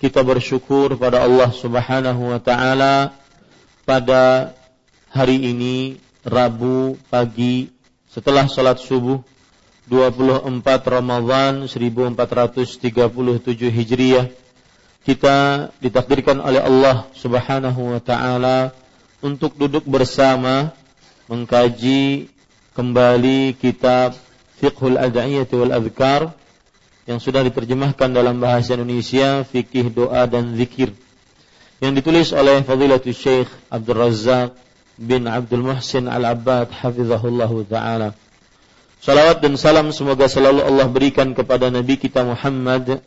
kita bersyukur pada Allah Subhanahu wa taala pada hari ini Rabu pagi setelah salat subuh 24 Ramadhan 1437 Hijriah. Kita ditakdirkan oleh Allah Subhanahu wa taala untuk duduk bersama mengkaji kembali kitab Fiqhul Ad'iyah wal Adhkar yang sudah diterjemahkan dalam bahasa Indonesia fikih doa dan zikir yang ditulis oleh Fadilatul Syekh Abdul Razak bin Abdul Muhsin Al-Abbad hafizahullah taala. Salawat dan salam semoga selalu Allah berikan kepada Nabi kita Muhammad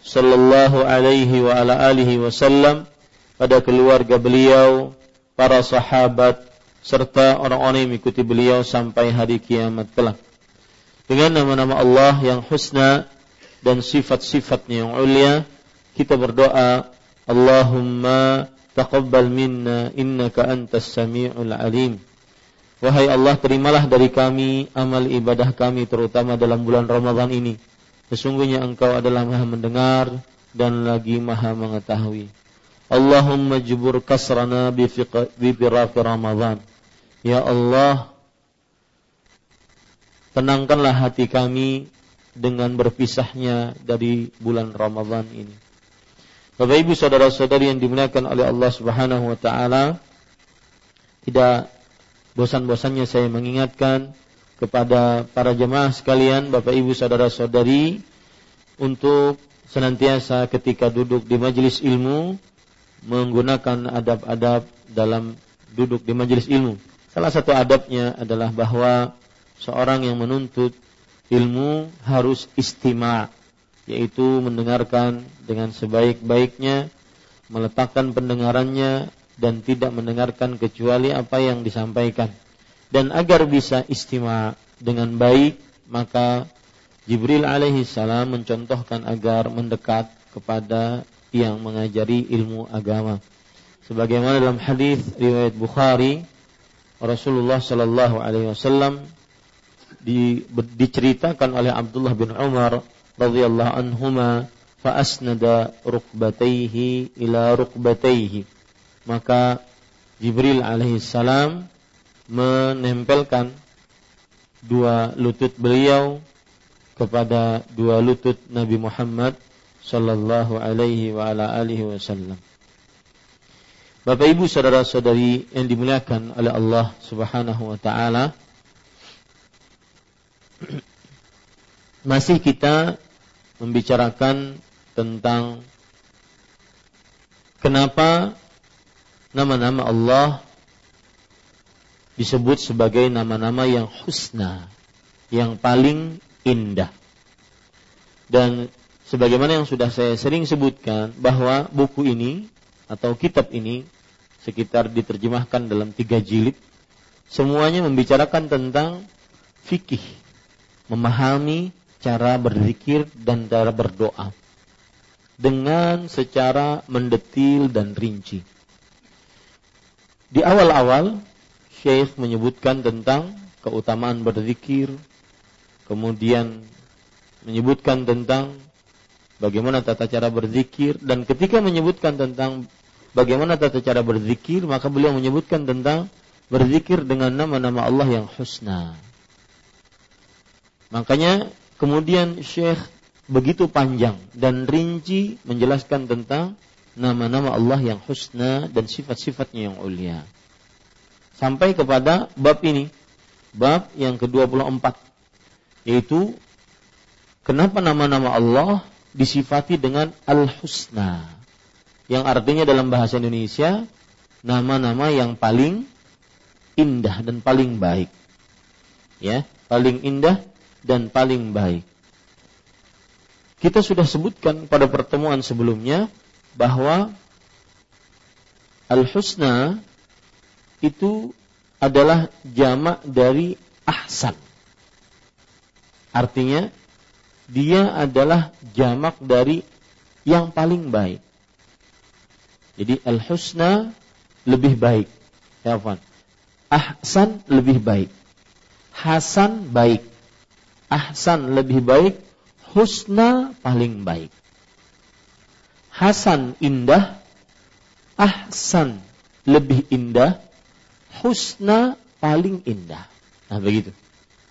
sallallahu alaihi wa ala alihi wasallam pada keluarga beliau, para sahabat serta orang-orang yang mengikuti beliau sampai hari kiamat kelak. Dengan nama-nama Allah yang husna dan sifat-sifatnya yang ulia, kita berdoa, Allahumma taqabbal minna innaka antas sami'ul alim. Wahai Allah, terimalah dari kami amal ibadah kami terutama dalam bulan Ramadhan ini. Sesungguhnya Engkau adalah Maha mendengar dan lagi Maha mengetahui. Allahumma jubur kasrana bi firafi Ramadhan. Ya Allah, tenangkanlah hati kami dengan berpisahnya dari bulan Ramadhan ini. Bapak Ibu saudara-saudari yang dimuliakan oleh Allah Subhanahu wa taala, tidak bosan-bosannya saya mengingatkan kepada para jemaah sekalian, Bapak Ibu saudara-saudari untuk senantiasa ketika duduk di majelis ilmu menggunakan adab-adab dalam duduk di majelis ilmu. Salah satu adabnya adalah bahwa seorang yang menuntut ilmu harus istima, yaitu mendengarkan dengan sebaik-baiknya, meletakkan pendengarannya dan tidak mendengarkan kecuali apa yang disampaikan. Dan agar bisa istima dengan baik, maka Jibril alaihi salam mencontohkan agar mendekat kepada yang mengajari ilmu agama. Sebagaimana dalam hadis riwayat Bukhari, Rasulullah sallallahu alaihi wasallam di, diceritakan oleh Abdullah bin Umar radhiyallahu anhuma fa asnada rukbatayhi ila rukbatayhi maka Jibril alaihi salam menempelkan dua lutut beliau kepada dua lutut Nabi Muhammad sallallahu alaihi wa ala alihi wasallam. Bapak Ibu saudara-saudari yang dimuliakan oleh Allah Subhanahu wa taala, masih kita membicarakan tentang kenapa nama-nama Allah disebut sebagai nama-nama yang husna, yang paling indah. Dan sebagaimana yang sudah saya sering sebutkan bahwa buku ini atau kitab ini sekitar diterjemahkan dalam tiga jilid, semuanya membicarakan tentang fikih, memahami cara berzikir dan cara berdoa dengan secara mendetil dan rinci. Di awal-awal Syekh menyebutkan tentang keutamaan berzikir, kemudian menyebutkan tentang bagaimana tata cara berzikir dan ketika menyebutkan tentang bagaimana tata cara berzikir maka beliau menyebutkan tentang berzikir dengan nama-nama Allah yang husna. Makanya kemudian Syekh begitu panjang dan rinci menjelaskan tentang nama-nama Allah yang husna dan sifat-sifatnya yang ulia sampai kepada bab ini. Bab yang ke-24 yaitu kenapa nama-nama Allah disifati dengan Al-Husna yang artinya dalam bahasa Indonesia nama-nama yang paling indah dan paling baik. Ya, paling indah dan paling baik. Kita sudah sebutkan pada pertemuan sebelumnya bahwa Al-Husna itu adalah jamak dari ahsan. Artinya dia adalah jamak dari yang paling baik. Jadi al-husna lebih baik. Ya, Ahsan lebih baik. Hasan baik. Ahsan lebih baik. Husna paling baik. Hasan indah. Ahsan lebih indah husna paling indah. Nah, begitu.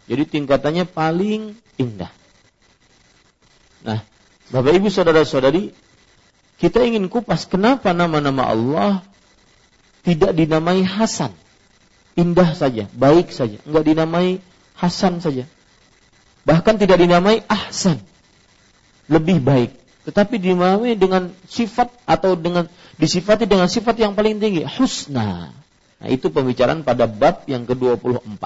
Jadi tingkatannya paling indah. Nah, Bapak Ibu saudara-saudari, kita ingin kupas kenapa nama-nama Allah tidak dinamai Hasan. Indah saja, baik saja, enggak dinamai Hasan saja. Bahkan tidak dinamai Ahsan. Lebih baik, tetapi dinamai dengan sifat atau dengan disifati dengan sifat yang paling tinggi, husna. Nah, itu pembicaraan pada bab yang ke-24.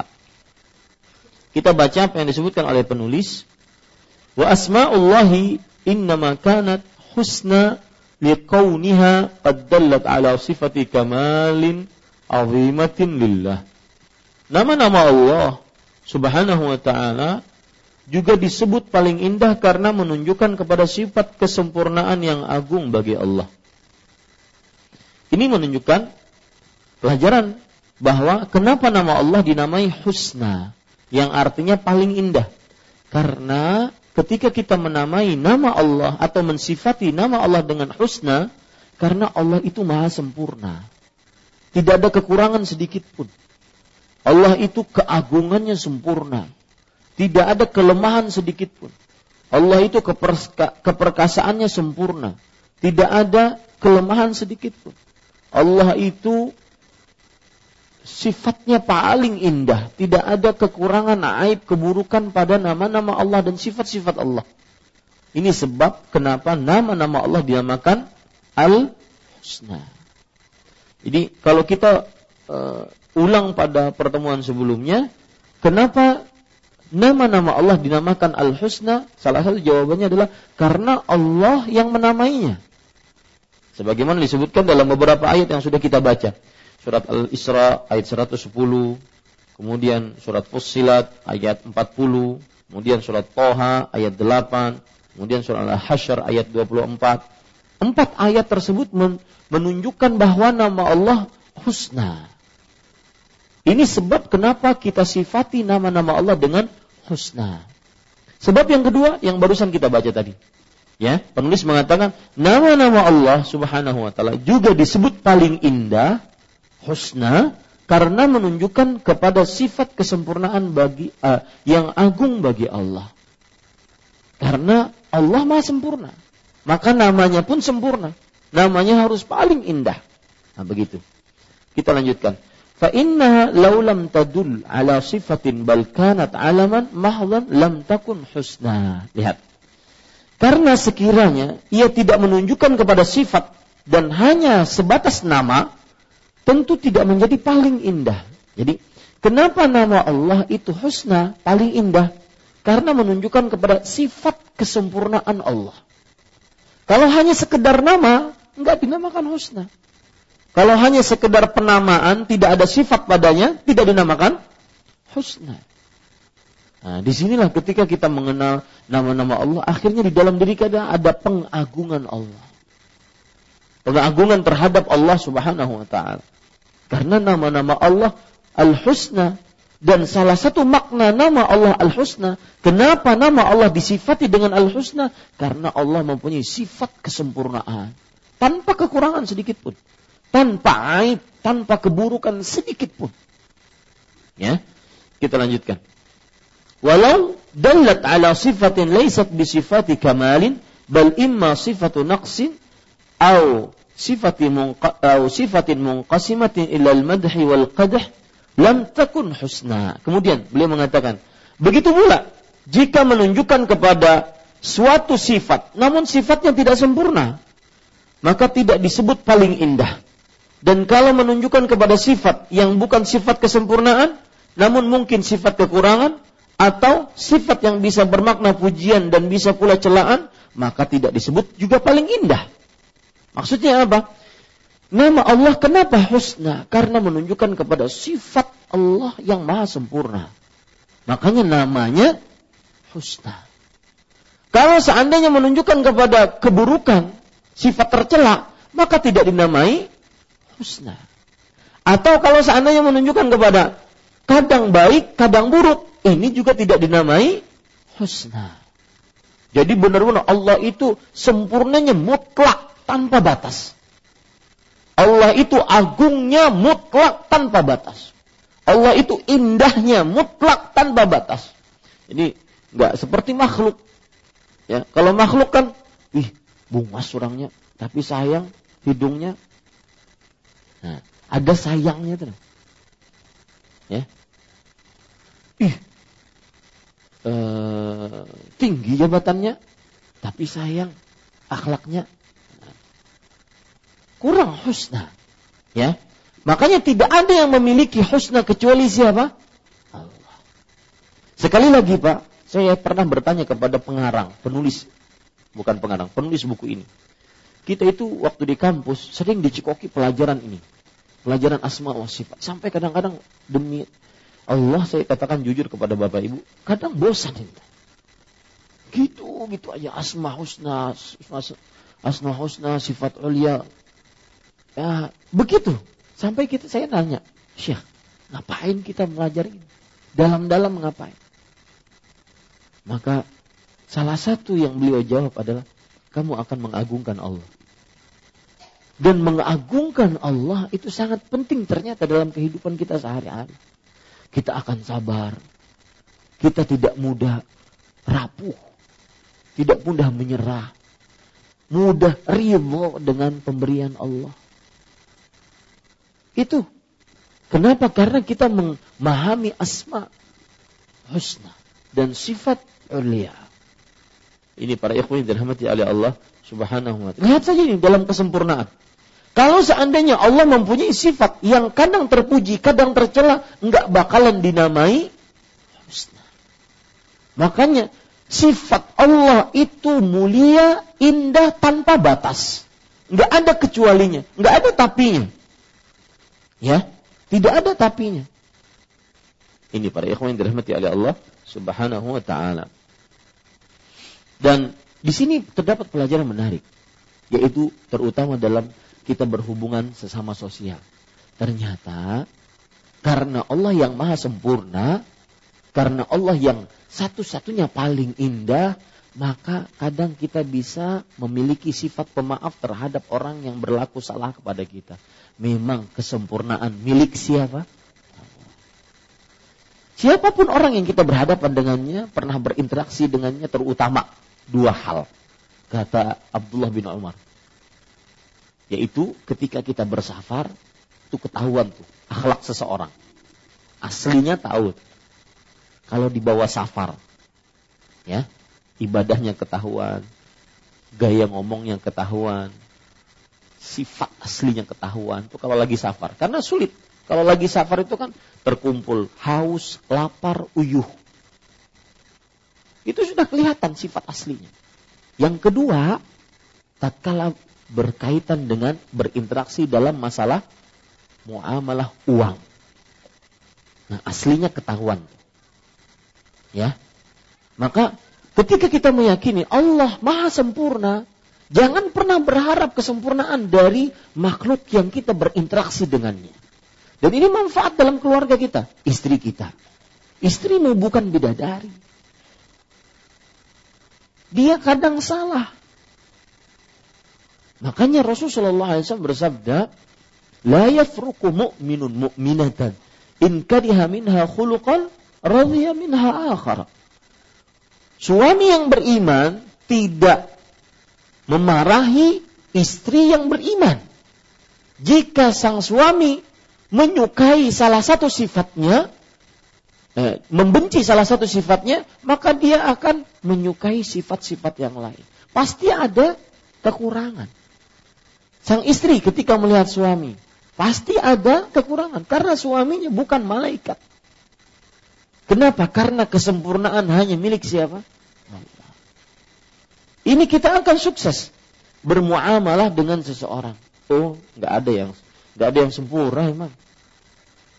Kita baca apa yang disebutkan oleh penulis. Wa asma'ullahi innama kanat husna liqauniha qad dallat ala sifati kamalin azimatin lillah. Nama-nama Allah Subhanahu wa taala juga disebut paling indah karena menunjukkan kepada sifat kesempurnaan yang agung bagi Allah. Ini menunjukkan pelajaran bahwa kenapa nama Allah dinamai husna yang artinya paling indah. Karena ketika kita menamai nama Allah atau mensifati nama Allah dengan husna, karena Allah itu maha sempurna. Tidak ada kekurangan sedikit pun. Allah itu keagungannya sempurna. Tidak ada kelemahan sedikit pun. Allah itu keperkasaannya sempurna. Tidak ada kelemahan sedikit pun. Allah itu sifatnya paling indah, tidak ada kekurangan, aib, keburukan pada nama-nama Allah dan sifat-sifat Allah. Ini sebab kenapa nama-nama Allah dinamakan Al-Husna. Jadi kalau kita uh, ulang pada pertemuan sebelumnya, kenapa nama-nama Allah dinamakan Al-Husna? Salah satu jawabannya adalah karena Allah yang menamainya. Sebagaimana disebutkan dalam beberapa ayat yang sudah kita baca surat Al-Isra ayat 110, kemudian surat Fussilat ayat 40, kemudian surat Toha ayat 8, kemudian surat Al-Hasyr ayat 24. Empat ayat tersebut menunjukkan bahwa nama Allah husna. Ini sebab kenapa kita sifati nama-nama Allah dengan husna. Sebab yang kedua yang barusan kita baca tadi. Ya, penulis mengatakan nama-nama Allah Subhanahu wa taala juga disebut paling indah husna karena menunjukkan kepada sifat kesempurnaan bagi uh, yang agung bagi Allah. Karena Allah Maha sempurna, maka namanya pun sempurna. Namanya harus paling indah. Nah, begitu. Kita lanjutkan. Fa inna law lam tadul ala sifatin bal kanat alaman mahdhan lam takun husna. Lihat. Karena sekiranya ia tidak menunjukkan kepada sifat dan hanya sebatas nama, tentu tidak menjadi paling indah. Jadi Kenapa nama Allah itu husna, paling indah? Karena menunjukkan kepada sifat kesempurnaan Allah. Kalau hanya sekedar nama, enggak dinamakan husna. Kalau hanya sekedar penamaan, tidak ada sifat padanya, tidak dinamakan husna. Nah, di sinilah ketika kita mengenal nama-nama Allah, akhirnya di dalam diri kita ada pengagungan Allah. Pengagungan terhadap Allah subhanahu wa ta'ala. Karena nama-nama Allah Al-Husna dan salah satu makna nama Allah Al-Husna, kenapa nama Allah disifati dengan Al-Husna? Karena Allah mempunyai sifat kesempurnaan, tanpa kekurangan sedikit pun, tanpa aib, tanpa keburukan sedikit pun. Ya, kita lanjutkan. Walau dalat ala sifatin laysat bisifati kamalin bal imma sifatu naqsin au sifati munqa, au sifatin munqasimatin ila al-madhi wal qadah lam takun husna. Kemudian beliau mengatakan, begitu pula jika menunjukkan kepada suatu sifat, namun sifatnya tidak sempurna, maka tidak disebut paling indah. Dan kalau menunjukkan kepada sifat yang bukan sifat kesempurnaan, namun mungkin sifat kekurangan atau sifat yang bisa bermakna pujian dan bisa pula celaan, maka tidak disebut juga paling indah. Maksudnya apa? Nama Allah kenapa husna? Karena menunjukkan kepada sifat Allah yang maha sempurna. Makanya namanya husna. Kalau seandainya menunjukkan kepada keburukan, sifat tercela, maka tidak dinamai husna. Atau kalau seandainya menunjukkan kepada kadang baik, kadang buruk, ini juga tidak dinamai husna. Jadi benar-benar Allah itu sempurnanya mutlak tanpa batas. Allah itu agungnya mutlak tanpa batas. Allah itu indahnya mutlak tanpa batas. Jadi nggak seperti makhluk. Ya, kalau makhluk kan, ih bunga surangnya, tapi sayang hidungnya. Nah, ada sayangnya tuh. Ya. Ih, eh, tinggi jabatannya, tapi sayang akhlaknya kurang husna. Ya. Makanya tidak ada yang memiliki husna kecuali siapa? Allah. Sekali lagi Pak, saya pernah bertanya kepada pengarang, penulis, bukan pengarang, penulis buku ini. Kita itu waktu di kampus sering dicikoki pelajaran ini. Pelajaran asma wa sifat. Sampai kadang-kadang demi Allah saya katakan jujur kepada Bapak Ibu, kadang bosan itu. Gitu, gitu aja asma husna, asma husna, sifat ulia, Ya, begitu. Sampai kita saya nanya, Syekh, ngapain kita belajar ini? Dalam-dalam ngapain? Maka salah satu yang beliau jawab adalah kamu akan mengagungkan Allah. Dan mengagungkan Allah itu sangat penting ternyata dalam kehidupan kita sehari-hari. Kita akan sabar. Kita tidak mudah rapuh. Tidak mudah menyerah. Mudah ridho dengan pemberian Allah. Itu. Kenapa? Karena kita memahami asma husna dan sifat ulia. Ini para ikhwan yang dirahmati oleh Allah Subhanahu wa taala. Lihat saja ini dalam kesempurnaan. Kalau seandainya Allah mempunyai sifat yang kadang terpuji, kadang tercela, enggak bakalan dinamai husna. Makanya sifat Allah itu mulia, indah tanpa batas. Enggak ada kecualinya, enggak ada tapinya. Ya, tidak ada tapinya. Ini para ikhwan yang dirahmati oleh Allah Subhanahu wa taala. Dan di sini terdapat pelajaran menarik, yaitu terutama dalam kita berhubungan sesama sosial. Ternyata karena Allah yang maha sempurna, karena Allah yang satu-satunya paling indah, maka kadang kita bisa memiliki sifat pemaaf terhadap orang yang berlaku salah kepada kita memang kesempurnaan milik siapa? Siapa pun orang yang kita berhadapan dengannya, pernah berinteraksi dengannya terutama dua hal. Kata Abdullah bin Umar. Yaitu ketika kita bersafar, itu ketahuan tuh akhlak seseorang. Aslinya tahu. Kalau dibawa safar, ya, ibadahnya ketahuan, gaya ngomongnya ketahuan, sifat aslinya ketahuan itu kalau lagi safar. Karena sulit Kalau lagi safar itu kan terkumpul haus, lapar, uyuh. Itu sudah kelihatan sifat aslinya. Yang kedua, tatkala berkaitan dengan berinteraksi dalam masalah muamalah uang. Nah, aslinya ketahuan. Ya. Maka ketika kita meyakini Allah Maha sempurna, jangan pernah berharap kesempurnaan dari makhluk yang kita berinteraksi dengannya. Dan ini manfaat dalam keluarga kita, istri kita. Istrimu bukan bidadari. Dia kadang salah. Makanya Rasulullah SAW bersabda, La yafruku mu'minun mu'minatan in kariha minha khuluqan radhiya minha akhar. Suami yang beriman tidak memarahi istri yang beriman. Jika sang suami menyukai salah satu sifatnya, eh, membenci salah satu sifatnya, maka dia akan menyukai sifat-sifat yang lain. Pasti ada kekurangan. Sang istri ketika melihat suami, pasti ada kekurangan karena suaminya bukan malaikat. Kenapa? Karena kesempurnaan hanya milik siapa? Allah. Ini kita akan sukses bermuamalah dengan seseorang. Oh, nggak ada yang nggak ada yang sempurna emang.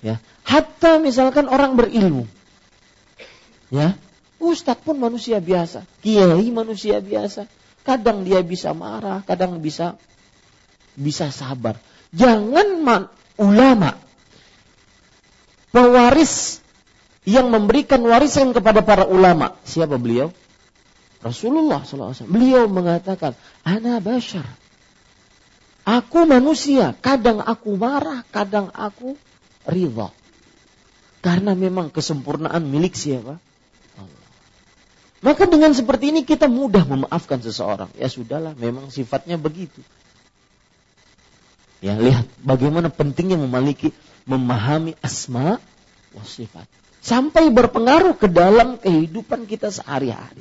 Ya, hatta misalkan orang berilmu. Ya, ustadz pun manusia biasa, kiai manusia biasa. Kadang dia bisa marah, kadang bisa bisa sabar. Jangan man, ulama pewaris yang memberikan warisan kepada para ulama. Siapa beliau? Rasulullah SAW. Beliau mengatakan, Ana bashar. Aku manusia. Kadang aku marah, kadang aku ridha. Karena memang kesempurnaan milik siapa? Allah. Maka dengan seperti ini kita mudah memaafkan seseorang. Ya sudahlah, memang sifatnya begitu. Ya lihat bagaimana pentingnya memiliki memahami asma wa sifat sampai berpengaruh ke dalam kehidupan kita sehari-hari.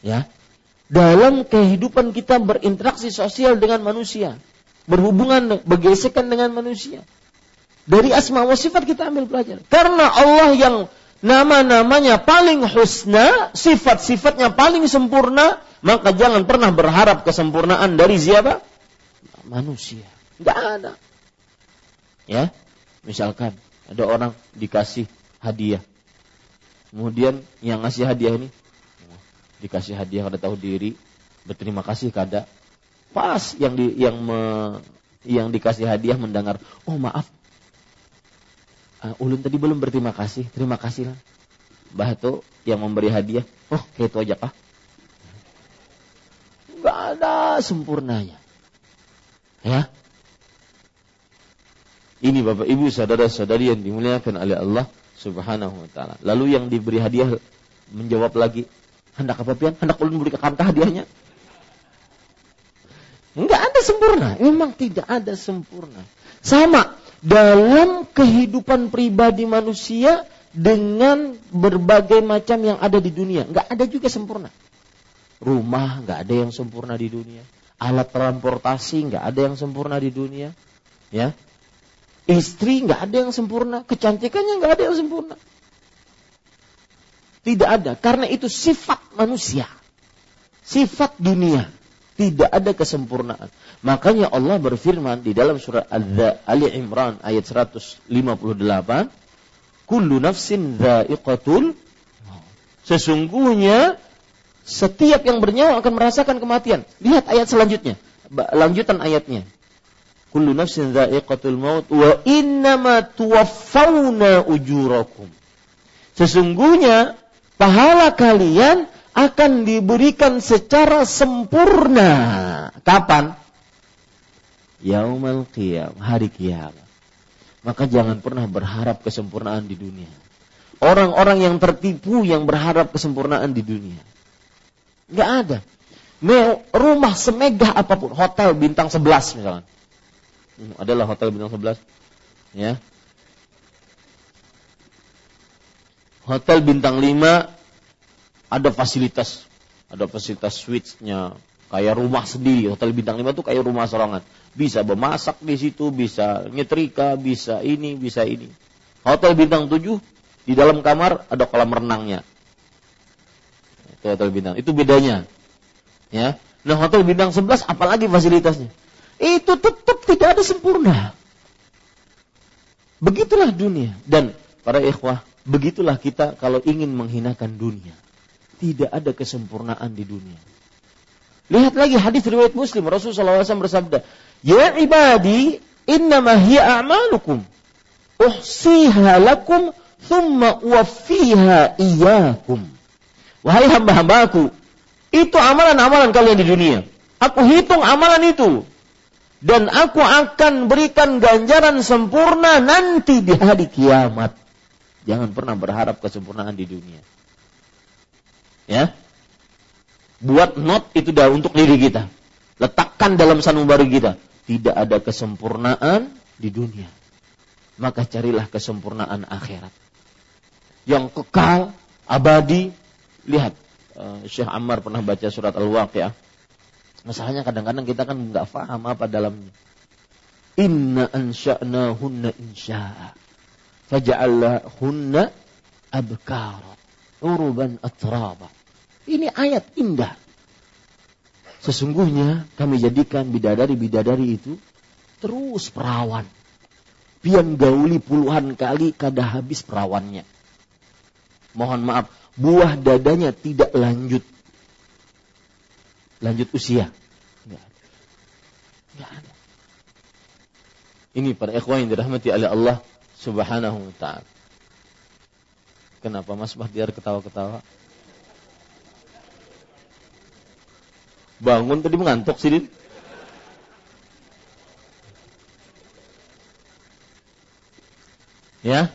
Ya. Dalam kehidupan kita berinteraksi sosial dengan manusia, berhubungan bergesekan dengan manusia. Dari asma wa sifat kita ambil pelajaran. Karena Allah yang nama-namanya paling husna, sifat-sifatnya paling sempurna, maka jangan pernah berharap kesempurnaan dari siapa? Manusia. Tidak ada. Ya, misalkan ada orang dikasih hadiah. Kemudian yang ngasih hadiah ini dikasih hadiah kada tahu diri, berterima kasih kada. Pas yang di yang me, yang dikasih hadiah mendengar, "Oh, maaf, uh, ulun tadi belum berterima kasih. Terima kasih lah. Yang memberi hadiah. Oh, kayak itu aja kah? Gak ada sempurnanya. Ya. Ini Bapak Ibu saudara-saudari yang dimuliakan oleh Allah Subhanahu wa taala. Lalu yang diberi hadiah menjawab lagi, hendak apa pian? Hendak ulun beri kekantah hadiahnya? Enggak ada sempurna. Memang tidak ada sempurna. Sama dalam kehidupan pribadi manusia dengan berbagai macam yang ada di dunia. Nggak ada juga sempurna. Rumah nggak ada yang sempurna di dunia. Alat transportasi nggak ada yang sempurna di dunia. Ya, istri nggak ada yang sempurna, kecantikannya nggak ada yang sempurna. Tidak ada, karena itu sifat manusia, sifat dunia. Tidak ada kesempurnaan. Makanya Allah berfirman di dalam surah Ali Imran ayat 158, "Kullu nafsin dha'iqatul Sesungguhnya setiap yang bernyawa akan merasakan kematian. Lihat ayat selanjutnya. Lanjutan ayatnya. Kullu nafsin dha'iqatul maut wa innama tuwaffawna ujurakum. Sesungguhnya pahala kalian akan diberikan secara sempurna. Kapan? Yaumal qiyam, hari kiamat. Maka jangan pernah berharap kesempurnaan di dunia. Orang-orang yang tertipu yang berharap kesempurnaan di dunia. Gak ada. Rumah semegah apa pun, hotel bintang 11 misalnya. Hmm, adalah hotel bintang 11. Ya. Hotel bintang 5 ada fasilitas, ada fasilitas suite-nya, Kayak rumah sendiri, hotel bintang 5 itu kayak rumah serongan. Bisa memasak di situ, bisa nyetrika, bisa ini, bisa ini. Hotel bintang 7 di dalam kamar ada kolam renangnya. Itu hotel bintang. Itu bedanya. Ya. Nah, hotel bintang 11 apalagi fasilitasnya? Itu tetap tidak ada sempurna. Begitulah dunia dan para ikhwah, begitulah kita kalau ingin menghinakan dunia. Tidak ada kesempurnaan di dunia. Lihat lagi hadis riwayat Muslim Rasulullah SAW bersabda, "Ya ibadi, innama hiya a'malukum. Uhsiha lakum thumma uwaffiha iyyakum." Wahai hamba-hambaku, itu amalan-amalan kalian di dunia. Aku hitung amalan itu. Dan aku akan berikan ganjaran sempurna nanti di hari kiamat. Jangan pernah berharap kesempurnaan di dunia. Ya, Buat not itu dah untuk diri kita. Letakkan dalam sanubari kita. Tidak ada kesempurnaan di dunia. Maka carilah kesempurnaan akhirat. Yang kekal, abadi. Lihat, uh, Syekh Ammar pernah baca surat Al-Waqi'ah. Masalahnya kadang-kadang kita kan nggak paham apa dalamnya. Inna ansha'na hunna insya'a. Faja'allah hunna abkara. Uruban atraba. Ini ayat indah. Sesungguhnya kami jadikan bidadari-bidadari itu terus perawan. Pian gauli puluhan kali kada habis perawannya. Mohon maaf, buah dadanya tidak lanjut. Lanjut usia. Enggak ada. Enggak ada. Ini para ikhwan yang dirahmati oleh Allah subhanahu wa ta'ala. Kenapa Mas Bahtiar ketawa-ketawa? Bangun tadi mengantuk sih, Ya.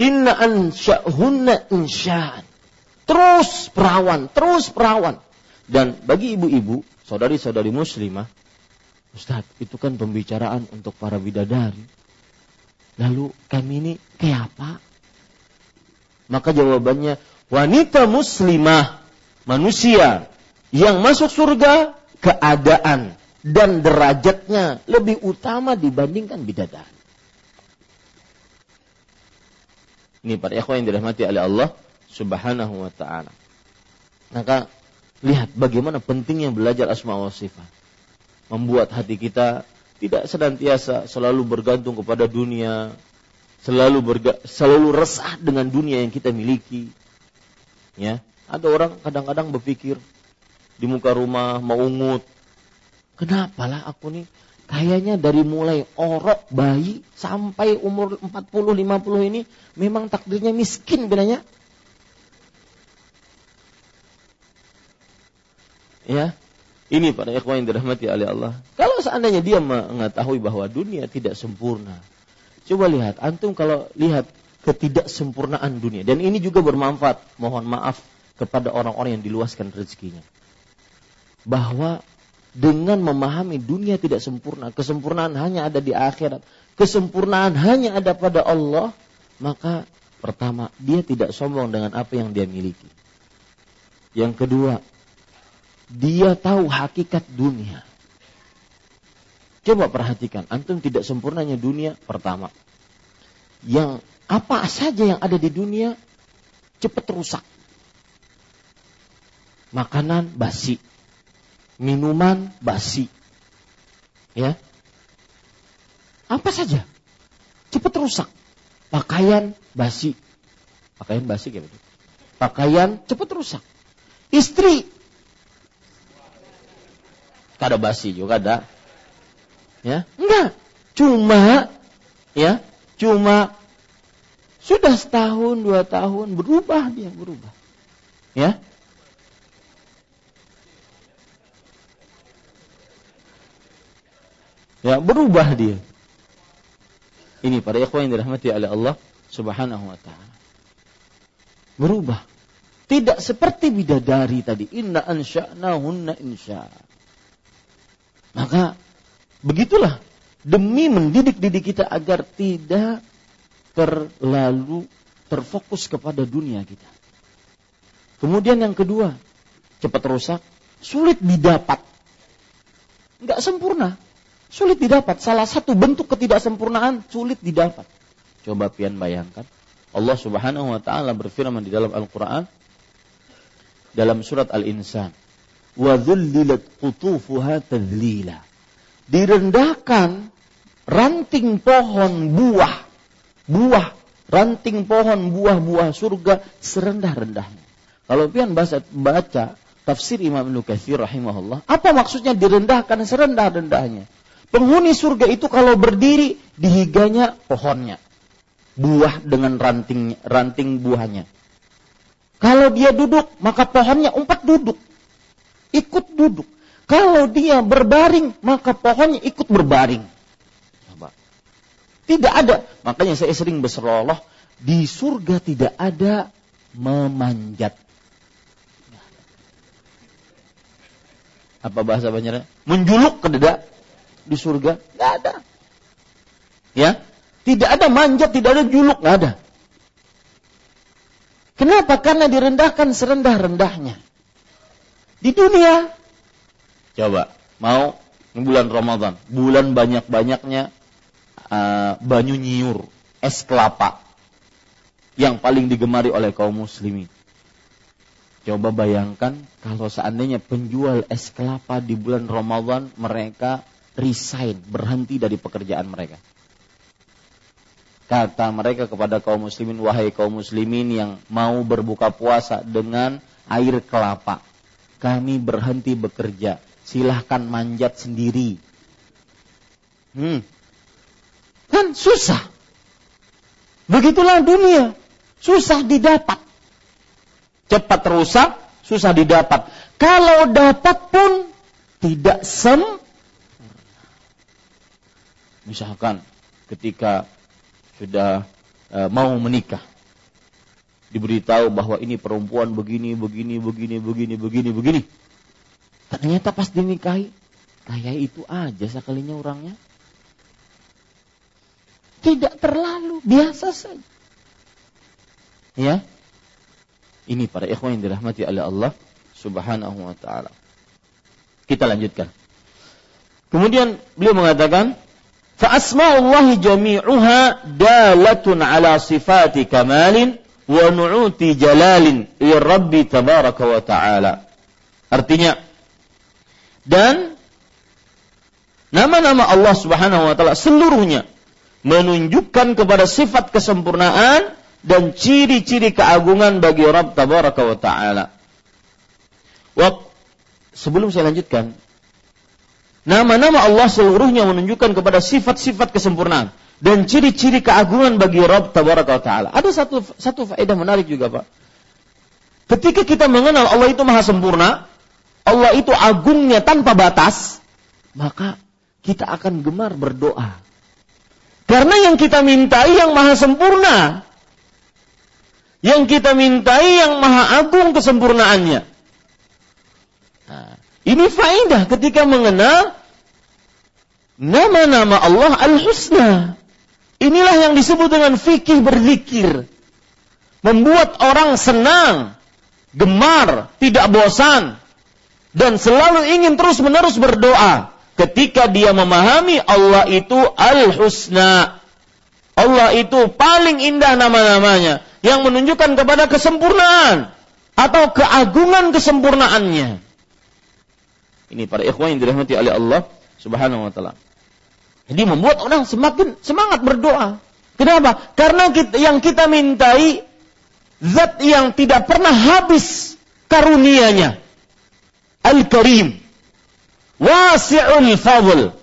Inna ansya'hunna insya'an. Terus perawan, terus perawan. Dan bagi ibu-ibu, saudari-saudari muslimah, Ustaz, itu kan pembicaraan untuk para bidadari. Lalu kami ini kayak apa? Maka jawabannya, wanita muslimah, manusia yang masuk surga keadaan dan derajatnya lebih utama dibandingkan bidadari. Ini para ikhwan yang dirahmati oleh Allah Subhanahu wa taala. Maka lihat bagaimana pentingnya belajar asma wa sifat. Membuat hati kita tidak senantiasa selalu bergantung kepada dunia, selalu berga, selalu resah dengan dunia yang kita miliki. Ya, ada orang kadang-kadang berpikir, di muka rumah mau ungut. Kenapa lah aku nih kayaknya dari mulai orok bayi sampai umur 40 50 ini memang takdirnya miskin bilangnya. Ya. Ini para ikhwan yang dirahmati oleh Allah. Kalau seandainya dia mengetahui bahwa dunia tidak sempurna. Coba lihat, antum kalau lihat ketidaksempurnaan dunia. Dan ini juga bermanfaat, mohon maaf kepada orang-orang yang diluaskan rezekinya bahwa dengan memahami dunia tidak sempurna, kesempurnaan hanya ada di akhirat, kesempurnaan hanya ada pada Allah, maka pertama dia tidak sombong dengan apa yang dia miliki. Yang kedua, dia tahu hakikat dunia. Coba perhatikan, antum tidak sempurnanya dunia pertama. Yang apa saja yang ada di dunia cepat rusak. Makanan basi, minuman basi. Ya. Apa saja. Cepat rusak. Pakaian basi. Pakaian basi kayak begitu. Pakaian cepat rusak. Istri. Kada basi juga ada. Ya, enggak. Cuma ya, cuma sudah setahun dua tahun berubah dia berubah. Ya, Ya, berubah dia. Ini para ikhwan yang dirahmati oleh Allah Subhanahu wa taala. Berubah. Tidak seperti bidadari tadi. Inna hunna insya. Maka begitulah demi mendidik diri kita agar tidak terlalu terfokus kepada dunia kita. Kemudian yang kedua, cepat rusak, sulit didapat nggak sempurna. Sulit didapat. Salah satu bentuk ketidaksempurnaan sulit didapat. Coba pian bayangkan. Allah Subhanahu wa taala berfirman di dalam Al-Qur'an dalam surat Al-Insan, "Wa tadlila." Direndahkan ranting pohon buah, buah, ranting pohon buah-buah surga serendah-rendahnya. Kalau pian baca, baca tafsir Imam Ibnu Katsir rahimahullah, apa maksudnya direndahkan serendah-rendahnya? Penghuni surga itu kalau berdiri dihiganya pohonnya. Buah dengan ranting ranting buahnya. Kalau dia duduk, maka pohonnya umpat duduk. Ikut duduk. Kalau dia berbaring, maka pohonnya ikut berbaring. Tidak ada. Makanya saya sering berseroloh, di surga tidak ada memanjat. Apa bahasa banyaknya? Menjuluk ke dada di surga? Nggak ada. Ya, tidak ada manjat, tidak ada juluk, nggak ada. Kenapa? Karena direndahkan serendah-rendahnya. Di dunia, coba mau bulan Ramadan, bulan banyak-banyaknya uh, banyu nyiur, es kelapa yang paling digemari oleh kaum muslimin. Coba bayangkan kalau seandainya penjual es kelapa di bulan Ramadan mereka resign, berhenti dari pekerjaan mereka. Kata mereka kepada kaum muslimin, wahai kaum muslimin yang mau berbuka puasa dengan air kelapa. Kami berhenti bekerja, silahkan manjat sendiri. Hmm. Kan susah. Begitulah dunia. Susah didapat. Cepat rusak, susah didapat. Kalau dapat pun tidak sem misalkan ketika sudah e, mau menikah. Diberitahu bahwa ini perempuan begini begini begini begini begini begini. Ternyata pas dinikahi kayak itu aja sekalinya orangnya. Tidak terlalu biasa saja. Ya? Ini para ikhwan yang dirahmati oleh Allah subhanahu wa ta'ala. Kita lanjutkan. Kemudian beliau mengatakan Fa asma'ullahi jami'uha dalatun ala sifati kamalin wa nu'uti jalalin ya Rabbi tabaraka wa ta'ala. Artinya, dan nama-nama Allah subhanahu wa ta'ala seluruhnya menunjukkan kepada sifat kesempurnaan dan ciri-ciri keagungan bagi Rabb tabaraka wa ta'ala. Sebelum saya lanjutkan, Nama-nama Allah seluruhnya menunjukkan kepada sifat-sifat kesempurnaan dan ciri-ciri keagungan bagi Rabb Tabaraka Ta'ala. Ada satu satu faedah menarik juga, Pak. Ketika kita mengenal Allah itu maha sempurna, Allah itu agungnya tanpa batas, maka kita akan gemar berdoa. Karena yang kita mintai yang maha sempurna. Yang kita mintai yang maha agung kesempurnaannya. Ini faedah ketika mengenal nama-nama Allah Al-Husna. Inilah yang disebut dengan fikih berzikir. Membuat orang senang, gemar, tidak bosan, dan selalu ingin terus-menerus berdoa ketika dia memahami Allah itu Al-Husna. Allah itu paling indah nama-namanya yang menunjukkan kepada kesempurnaan atau keagungan kesempurnaannya. Ini para ikhwan yang dirahmati oleh Allah Subhanahu wa taala. Jadi membuat orang semakin semangat berdoa. Kenapa? Karena kita, yang kita mintai zat yang tidak pernah habis karunianya. Al-Karim. Wasi'ul fadl.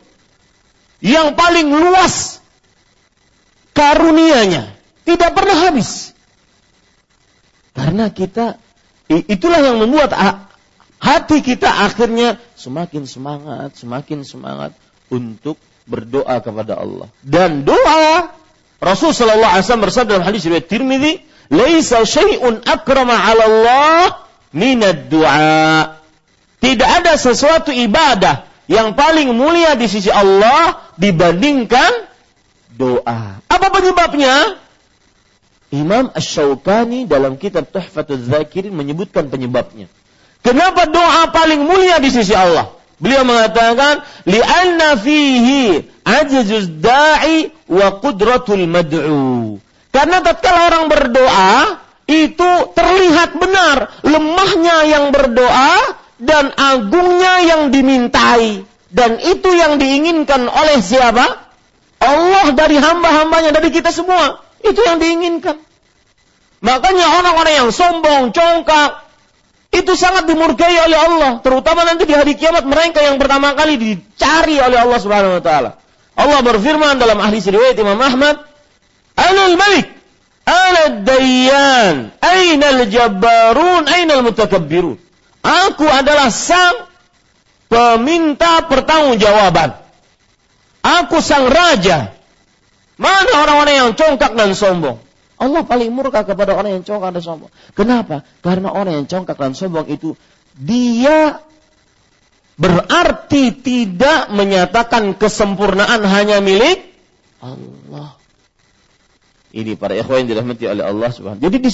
Yang paling luas karunianya. Tidak pernah habis. Karena kita itulah yang membuat hati kita akhirnya semakin semangat, semakin semangat untuk berdoa kepada Allah. Dan doa Rasul sallallahu alaihi wasallam bersabda dalam hadis riwayat Tirmizi, "Laisa syai'un akrama 'ala Allah minad du'a." Tidak ada sesuatu ibadah yang paling mulia di sisi Allah dibandingkan doa. Apa penyebabnya? Imam Ash-Shawkani dalam kitab Tuhfatul Zakirin menyebutkan penyebabnya. Kenapa doa paling mulia di sisi Allah Beliau mengatakan, li'anna fihi ajzuz da'i wa qudratul mad'u. Karena tatkala orang berdoa, itu terlihat benar lemahnya yang berdoa dan agungnya yang dimintai. Dan itu yang diinginkan oleh siapa? Allah dari hamba-hambanya, dari kita semua. Itu yang diinginkan. Makanya orang-orang yang sombong, congkak, itu sangat dimurkai oleh Allah, terutama nanti di hari kiamat mereka yang pertama kali dicari oleh Allah Subhanahu wa taala. Allah berfirman dalam ahli riwayat Imam Ahmad, "Anal Malik, ana Dayyan, aina al-jabbarun, aina al-mutakabbirun?" Aku adalah sang peminta pertanggungjawaban. Aku sang raja. Mana orang-orang yang congkak dan sombong? Allah paling murka kepada orang yang congkak dan sombong. Kenapa? Karena orang yang congkak dan sombong itu dia berarti tidak menyatakan kesempurnaan hanya milik Allah. Ini para ikhwan yang dirahmati oleh Allah Subhanahu. Jadi di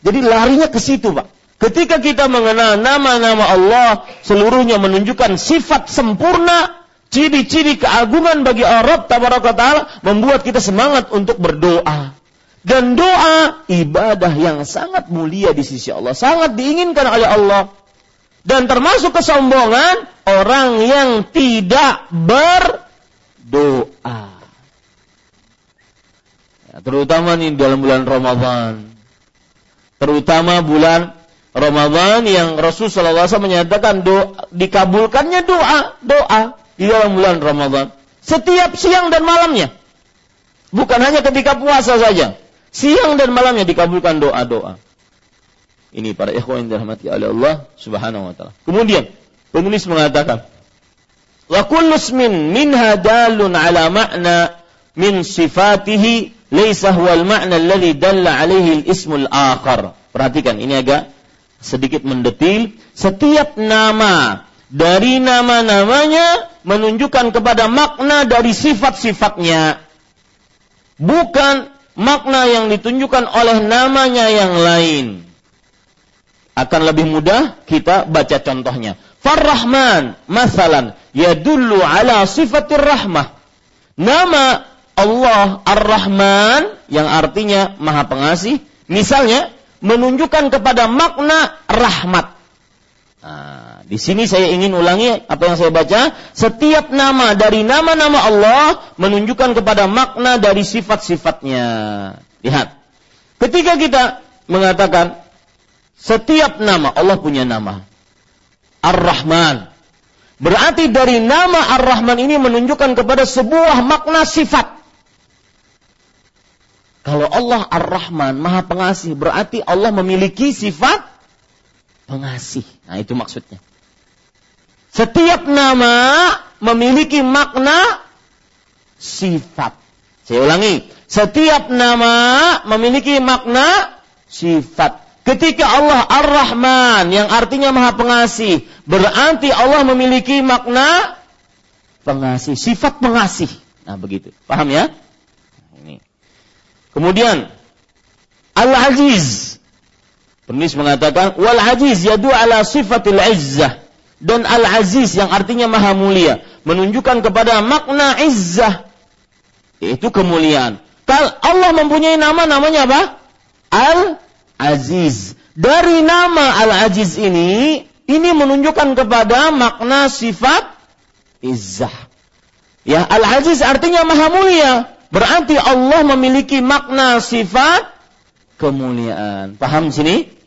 jadi larinya ke situ, Pak. Ketika kita mengenal nama-nama Allah, seluruhnya menunjukkan sifat sempurna, ciri-ciri keagungan bagi Allah Ta'ala, membuat kita semangat untuk berdoa. Dan doa ibadah yang sangat mulia di sisi Allah, sangat diinginkan oleh Allah. Dan termasuk kesombongan orang yang tidak berdoa. Ya, terutama nih dalam bulan Ramadan. Terutama bulan Ramadan yang Rasulullah SAW menyatakan doa, dikabulkannya doa, doa di dalam bulan Ramadan. Setiap siang dan malamnya. Bukan hanya ketika puasa saja. Siang dan malamnya dikabulkan doa-doa. Ini para ikhwan yang dirahmati oleh Allah Subhanahu wa taala. Kemudian penulis mengatakan, "Wa kullu ismin minha dalun ala ma'na min sifatihi huwa al-ma'na alladhi dalla alaihi al-ismul akhar." Perhatikan, ini agak sedikit mendetil. Setiap nama dari nama-namanya menunjukkan kepada makna dari sifat-sifatnya. Bukan makna yang ditunjukkan oleh namanya yang lain. Akan lebih mudah kita baca contohnya. Farrahman, masalan, yadullu ala sifatir rahmah. Nama Allah Ar-Rahman yang artinya Maha Pengasih, misalnya menunjukkan kepada makna rahmat. Nah, di sini saya ingin ulangi apa yang saya baca. Setiap nama dari nama-nama Allah menunjukkan kepada makna dari sifat-sifatnya. Lihat. Ketika kita mengatakan setiap nama Allah punya nama. Ar-Rahman. Berarti dari nama Ar-Rahman ini menunjukkan kepada sebuah makna sifat. Kalau Allah Ar-Rahman, Maha Pengasih, berarti Allah memiliki sifat pengasih. Nah, itu maksudnya. Setiap nama memiliki makna sifat. Saya ulangi, setiap nama memiliki makna sifat. Ketika Allah Ar-Rahman yang artinya Maha Pengasih, berarti Allah memiliki makna pengasih, sifat pengasih. Nah, begitu. Paham ya? Ini. Kemudian Al-Aziz Penulis mengatakan wal aziz yadu ala sifatil izzah dan al aziz yang artinya maha mulia menunjukkan kepada makna izzah yaitu kemuliaan. Kal Allah mempunyai nama namanya apa? Al Aziz. Dari nama Al Aziz ini ini menunjukkan kepada makna sifat izzah. Ya, Al Aziz artinya maha mulia. Berarti Allah memiliki makna sifat kemuliaan. Paham sini?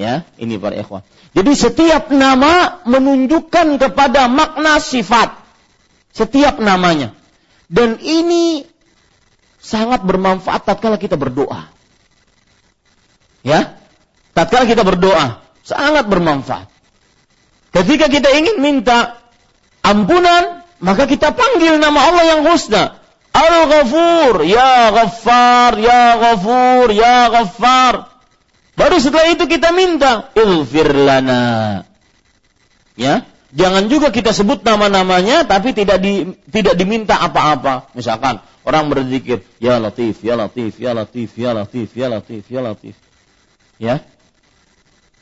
Ya, ini para ikhwan. Jadi setiap nama menunjukkan kepada makna sifat. Setiap namanya. Dan ini sangat bermanfaat tatkala kita berdoa. Ya, tatkala kita berdoa sangat bermanfaat. Ketika kita ingin minta ampunan, maka kita panggil nama Allah yang husna. Al-Ghafur, ya Ghaffar, ya Ghafur, ya Ghaffar. Baru setelah itu kita minta ilfir lana. Ya, jangan juga kita sebut nama-namanya tapi tidak di, tidak diminta apa-apa. Misalkan orang berzikir, ya Latif, ya Latif, ya Latif, ya Latif, ya Latif, ya Latif. Ya.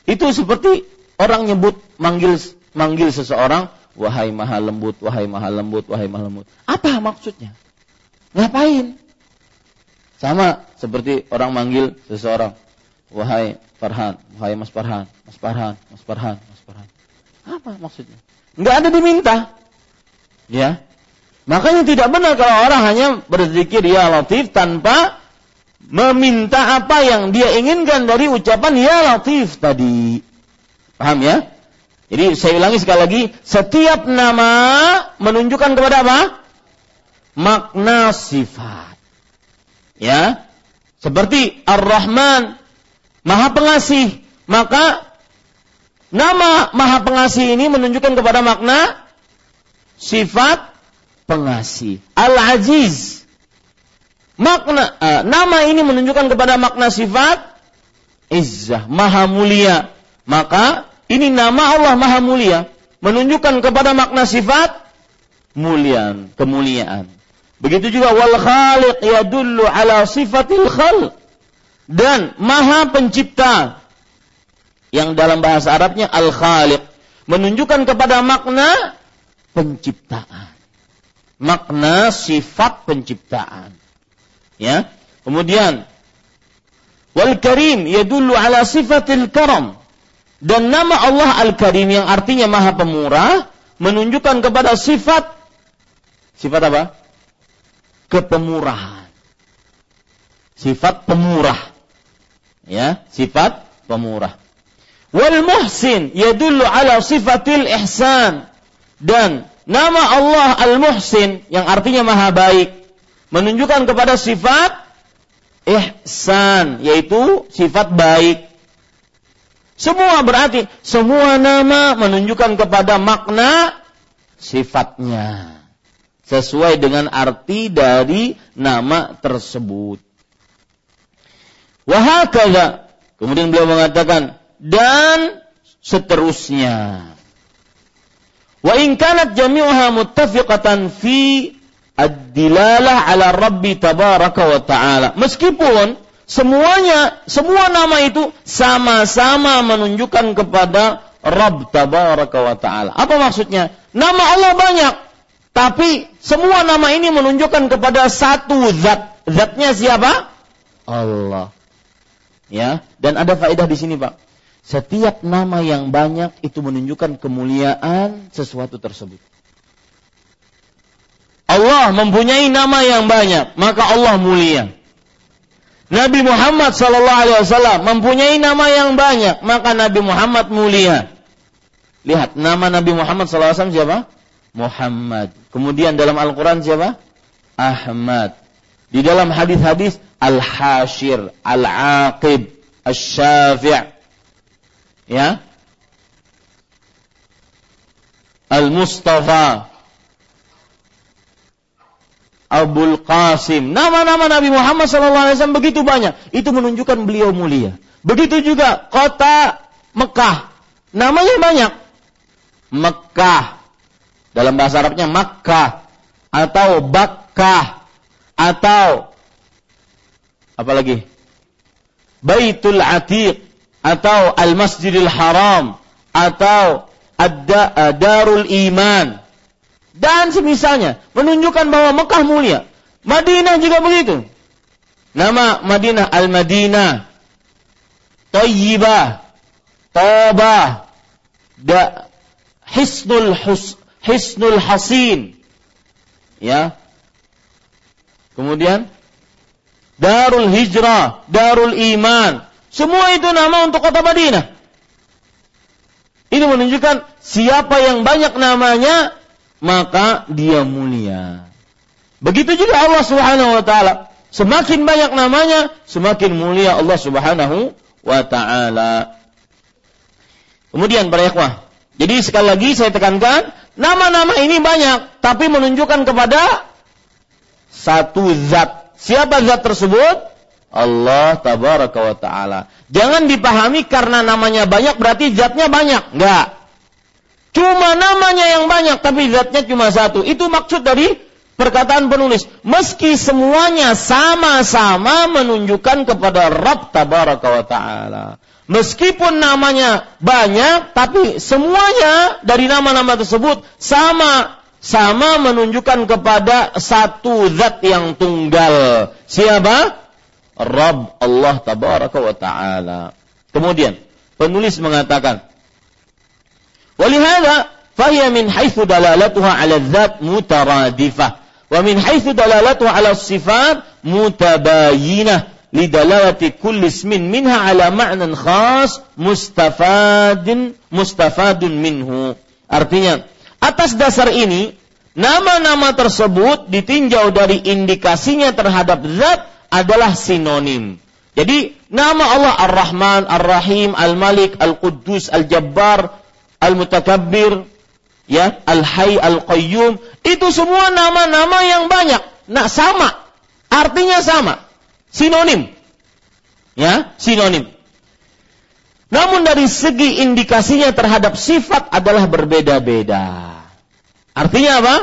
Itu seperti orang nyebut manggil manggil seseorang wahai maha lembut, wahai maha lembut, wahai maha lembut. Apa maksudnya? Ngapain? Sama seperti orang manggil seseorang, wahai Farhan, wahai Mas Farhan, Mas Farhan, Mas Farhan, Mas Farhan. Apa maksudnya? Enggak ada diminta. Ya. Makanya tidak benar kalau orang hanya berzikir ya Latif tanpa meminta apa yang dia inginkan dari ucapan ya Latif tadi. Paham ya? Jadi saya ulangi sekali lagi, setiap nama menunjukkan kepada apa? Makna sifat. Ya. Seperti Ar-Rahman, Maha Pengasih, maka nama Maha Pengasih ini menunjukkan kepada makna sifat pengasih. Al-Aziz. Makna uh, nama ini menunjukkan kepada makna sifat izzah, maha mulia. Maka ini nama Allah Maha Mulia menunjukkan kepada makna sifat mulian, kemuliaan. Begitu juga wal khaliq yadullu ala sifatil khalq dan Maha Pencipta yang dalam bahasa Arabnya al khaliq menunjukkan kepada makna penciptaan. Makna sifat penciptaan. Ya. Kemudian wal karim yadullu ala sifatil karam dan nama Allah Al-Karim yang artinya Maha Pemurah menunjukkan kepada sifat sifat apa? Kepemurahan. Sifat pemurah. Ya, sifat pemurah. Wal muhsin yadullu ala sifatil ihsan. Dan nama Allah Al-Muhsin yang artinya Maha Baik menunjukkan kepada sifat ihsan yaitu sifat baik semua berarti semua nama menunjukkan kepada makna sifatnya sesuai dengan arti dari nama tersebut. Wahakala kemudian beliau mengatakan dan seterusnya. Wa in kanat jami'uha muttafiqatan fi ad-dilalah ala Rabbi tabaraka wa ta'ala. Meskipun Semuanya, semua nama itu sama-sama menunjukkan kepada Rabb tabaraka wa ta'ala. Apa maksudnya? Nama Allah banyak. Tapi semua nama ini menunjukkan kepada satu zat. Zatnya siapa? Allah. Ya, dan ada faedah di sini, Pak. Setiap nama yang banyak itu menunjukkan kemuliaan sesuatu tersebut. Allah mempunyai nama yang banyak, maka Allah mulia. Nabi Muhammad Sallallahu Alaihi Wasallam mempunyai nama yang banyak, maka Nabi Muhammad mulia. Lihat nama Nabi Muhammad Sallallahu Alaihi Wasallam siapa? Muhammad. Kemudian dalam Al-Quran siapa? Ahmad. Di dalam hadis-hadis Al-Hashir, Al-Aqib, Al-Syafi' ya. Al-Mustafa, Abul Qasim. Nama-nama Nabi Muhammad SAW begitu banyak. Itu menunjukkan beliau mulia. Begitu juga kota Mekah. Namanya banyak. Mekah. Dalam bahasa Arabnya Makkah. Atau Bakkah. Atau apa lagi? Baitul Atiq. Atau Al-Masjidil Haram. Atau Ad-Darul Iman dan semisalnya menunjukkan bahwa Mekah mulia. Madinah juga begitu. Nama Madinah Al-Madinah, Tayyibah, Toba, da, Hisnul Hus, Hisnul Hasin. Ya. Kemudian Darul Hijrah, Darul Iman. Semua itu nama untuk kota Madinah. Ini menunjukkan siapa yang banyak namanya maka dia mulia. Begitu juga Allah Subhanahu wa taala. Semakin banyak namanya, semakin mulia Allah Subhanahu wa taala. Kemudian para ikhwah, jadi sekali lagi saya tekankan, nama-nama ini banyak tapi menunjukkan kepada satu zat. Siapa zat tersebut? Allah tabaraka wa taala. Jangan dipahami karena namanya banyak berarti zatnya banyak. Enggak. Cuma namanya yang banyak tapi zatnya cuma satu. Itu maksud dari perkataan penulis. Meski semuanya sama-sama menunjukkan kepada Rabb tabaraka wa ta'ala. Meskipun namanya banyak, tapi semuanya dari nama-nama tersebut sama sama menunjukkan kepada satu zat yang tunggal. Siapa? Rabb Allah tabaraka wa taala. Kemudian penulis mengatakan, "Walihada fahiya min haitsu dalalatuha 'ala dzat mutaradifah wa min haitsu dalalatuha 'ala sifat mutabayinah." lidalalati kulli ismin minha ala ma'nan khas mustafadin mustafadun minhu. Artinya, atas dasar ini nama-nama tersebut ditinjau dari indikasinya terhadap zat adalah sinonim. Jadi nama Allah Ar-Rahman, Ar-Rahim, Al-Malik, Al-Quddus, Al-Jabbar, Al-Mutakabbir, ya, Al-Hayy, Al-Qayyum, itu semua nama-nama yang banyak. Nah, sama. Artinya sama. Sinonim. Ya, sinonim. Namun dari segi indikasinya terhadap sifat adalah berbeda-beda. Artinya apa?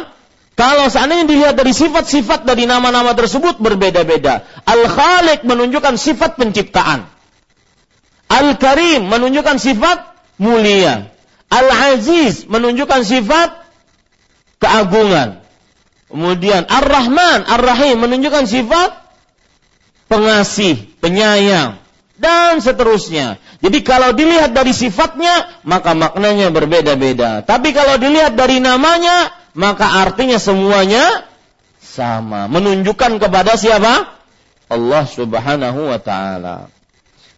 Kalau seandainya dilihat dari sifat-sifat dari nama-nama tersebut berbeda-beda. Al-Khaliq menunjukkan sifat penciptaan. Al-Karim menunjukkan sifat mulia. Al-Aziz menunjukkan sifat keagungan. Kemudian Ar-Rahman, Ar-Rahim menunjukkan sifat pengasih, penyayang, dan seterusnya. Jadi kalau dilihat dari sifatnya, maka maknanya berbeda-beda. Tapi kalau dilihat dari namanya, maka artinya semuanya sama. Menunjukkan kepada siapa? Allah subhanahu wa ta'ala.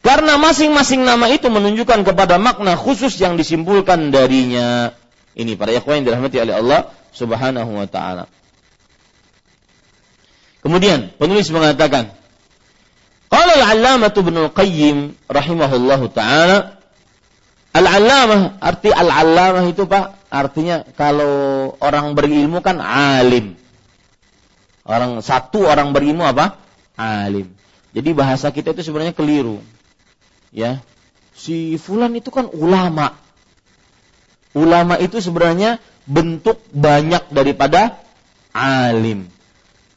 Karena masing-masing nama itu menunjukkan kepada makna khusus yang disimpulkan darinya. Ini para ikhwan yang dirahmati oleh Allah subhanahu wa ta'ala. Kemudian penulis mengatakan, Qala al-allamah Ibnu Qayyim rahimahullahu taala Al-allamah arti al-allamah itu Pak artinya kalau orang berilmu kan alim. Orang satu orang berilmu apa? Alim. Jadi bahasa kita itu sebenarnya keliru. Ya. Si fulan itu kan ulama. Ulama itu sebenarnya bentuk banyak daripada alim.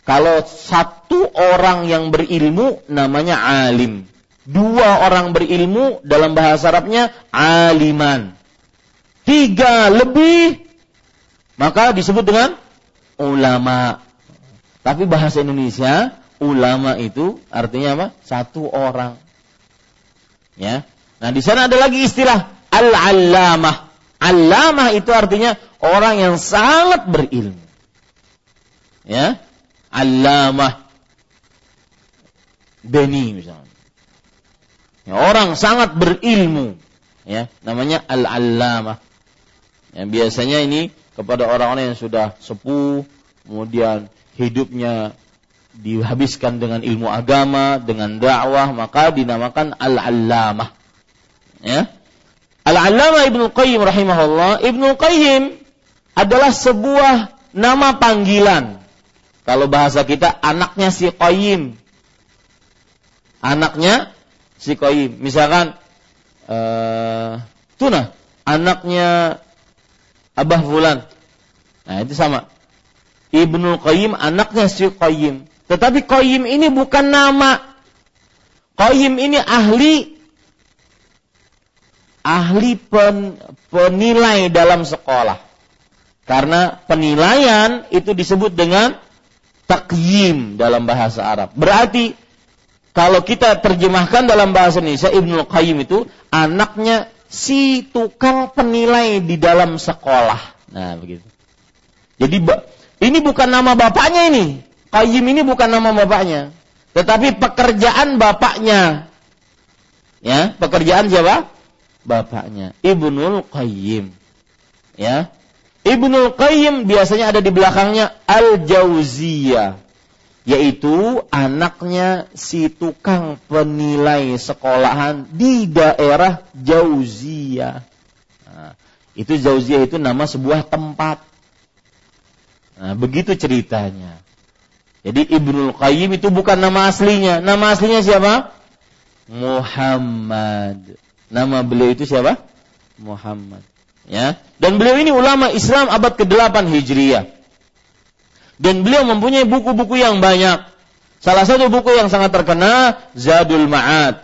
Kalau satu orang yang berilmu namanya alim. Dua orang berilmu dalam bahasa Arabnya aliman. Tiga lebih maka disebut dengan ulama. Tapi bahasa Indonesia ulama itu artinya apa? Satu orang. Ya. Nah, di sana ada lagi istilah al-allamah. Allamah itu artinya orang yang sangat berilmu. Ya allamah Beni misalnya. Ya, orang sangat berilmu, ya, namanya al-allamah. Yang biasanya ini kepada orang-orang yang sudah sepuh, kemudian hidupnya dihabiskan dengan ilmu agama, dengan dakwah, maka dinamakan al-allamah. Ya. Al-allamah Ibnu Qayyim rahimahullah, Ibnu Qayyim adalah sebuah nama panggilan kalau bahasa kita anaknya si Qayyim. Anaknya si Qayyim. Misalkan uh, tuna anaknya Abah Fulan. Nah, itu sama. Ibnu Qayyim anaknya si Qayyim. Tetapi Qayyim ini bukan nama. Qayyim ini ahli ahli pen, penilai dalam sekolah. Karena penilaian itu disebut dengan takyim dalam bahasa Arab. Berarti kalau kita terjemahkan dalam bahasa Indonesia Ibnu Qayyim itu anaknya si tukang penilai di dalam sekolah. Nah, begitu. Jadi ini bukan nama bapaknya ini. Qayyim ini bukan nama bapaknya, tetapi pekerjaan bapaknya. Ya, pekerjaan siapa? Bapaknya. Ibnul Qayyim. Ya. Ibnu Qayyim biasanya ada di belakangnya Al-Jauziyah yaitu anaknya si tukang penilai sekolahan di daerah Jauziyah. Nah, itu Jauziyah itu nama sebuah tempat. Nah, begitu ceritanya. Jadi Ibnu Qayyim itu bukan nama aslinya. Nama aslinya siapa? Muhammad. Nama beliau itu siapa? Muhammad. Ya. Dan beliau ini ulama Islam abad ke-8 Hijriah. Dan beliau mempunyai buku-buku yang banyak. Salah satu buku yang sangat terkenal Zadul Ma'ad.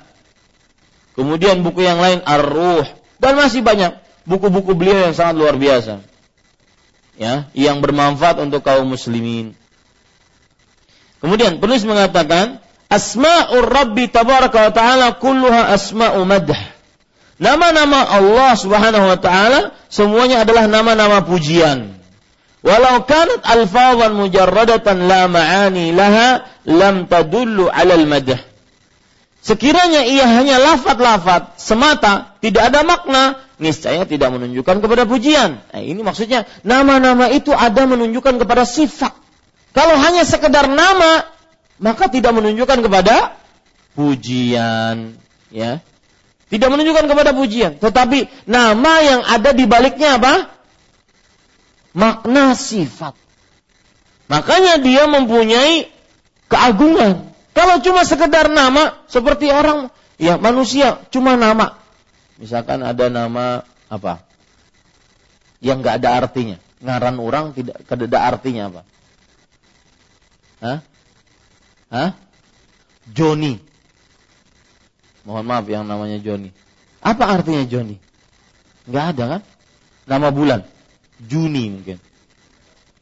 Kemudian buku yang lain Ar-Ruh dan masih banyak buku-buku beliau yang sangat luar biasa. Ya, yang bermanfaat untuk kaum muslimin. Kemudian penulis mengatakan, Asma'ur Rabbi tabaraka wa ta'ala kulluha asma'u madh. Nama-nama Allah Subhanahu wa taala semuanya adalah nama-nama pujian. Walau kanat alfazan mujarradatan la ma'ani laha lam tadullu 'ala al-madh. Sekiranya ia hanya lafat-lafat semata, tidak ada makna, niscaya tidak menunjukkan kepada pujian. Nah, ini maksudnya nama-nama itu ada menunjukkan kepada sifat. Kalau hanya sekedar nama, maka tidak menunjukkan kepada pujian, ya. Tidak menunjukkan kepada pujian, tetapi nama yang ada di baliknya apa? Makna sifat. Makanya dia mempunyai keagungan. Kalau cuma sekedar nama seperti orang ya manusia cuma nama. Misalkan ada nama apa? Yang nggak ada artinya. Ngaran orang tidak ada artinya apa? Hah? Hah? Joni. Mohon maaf yang namanya Joni. Apa artinya Joni? Nggak ada kan? Nama bulan. Juni mungkin.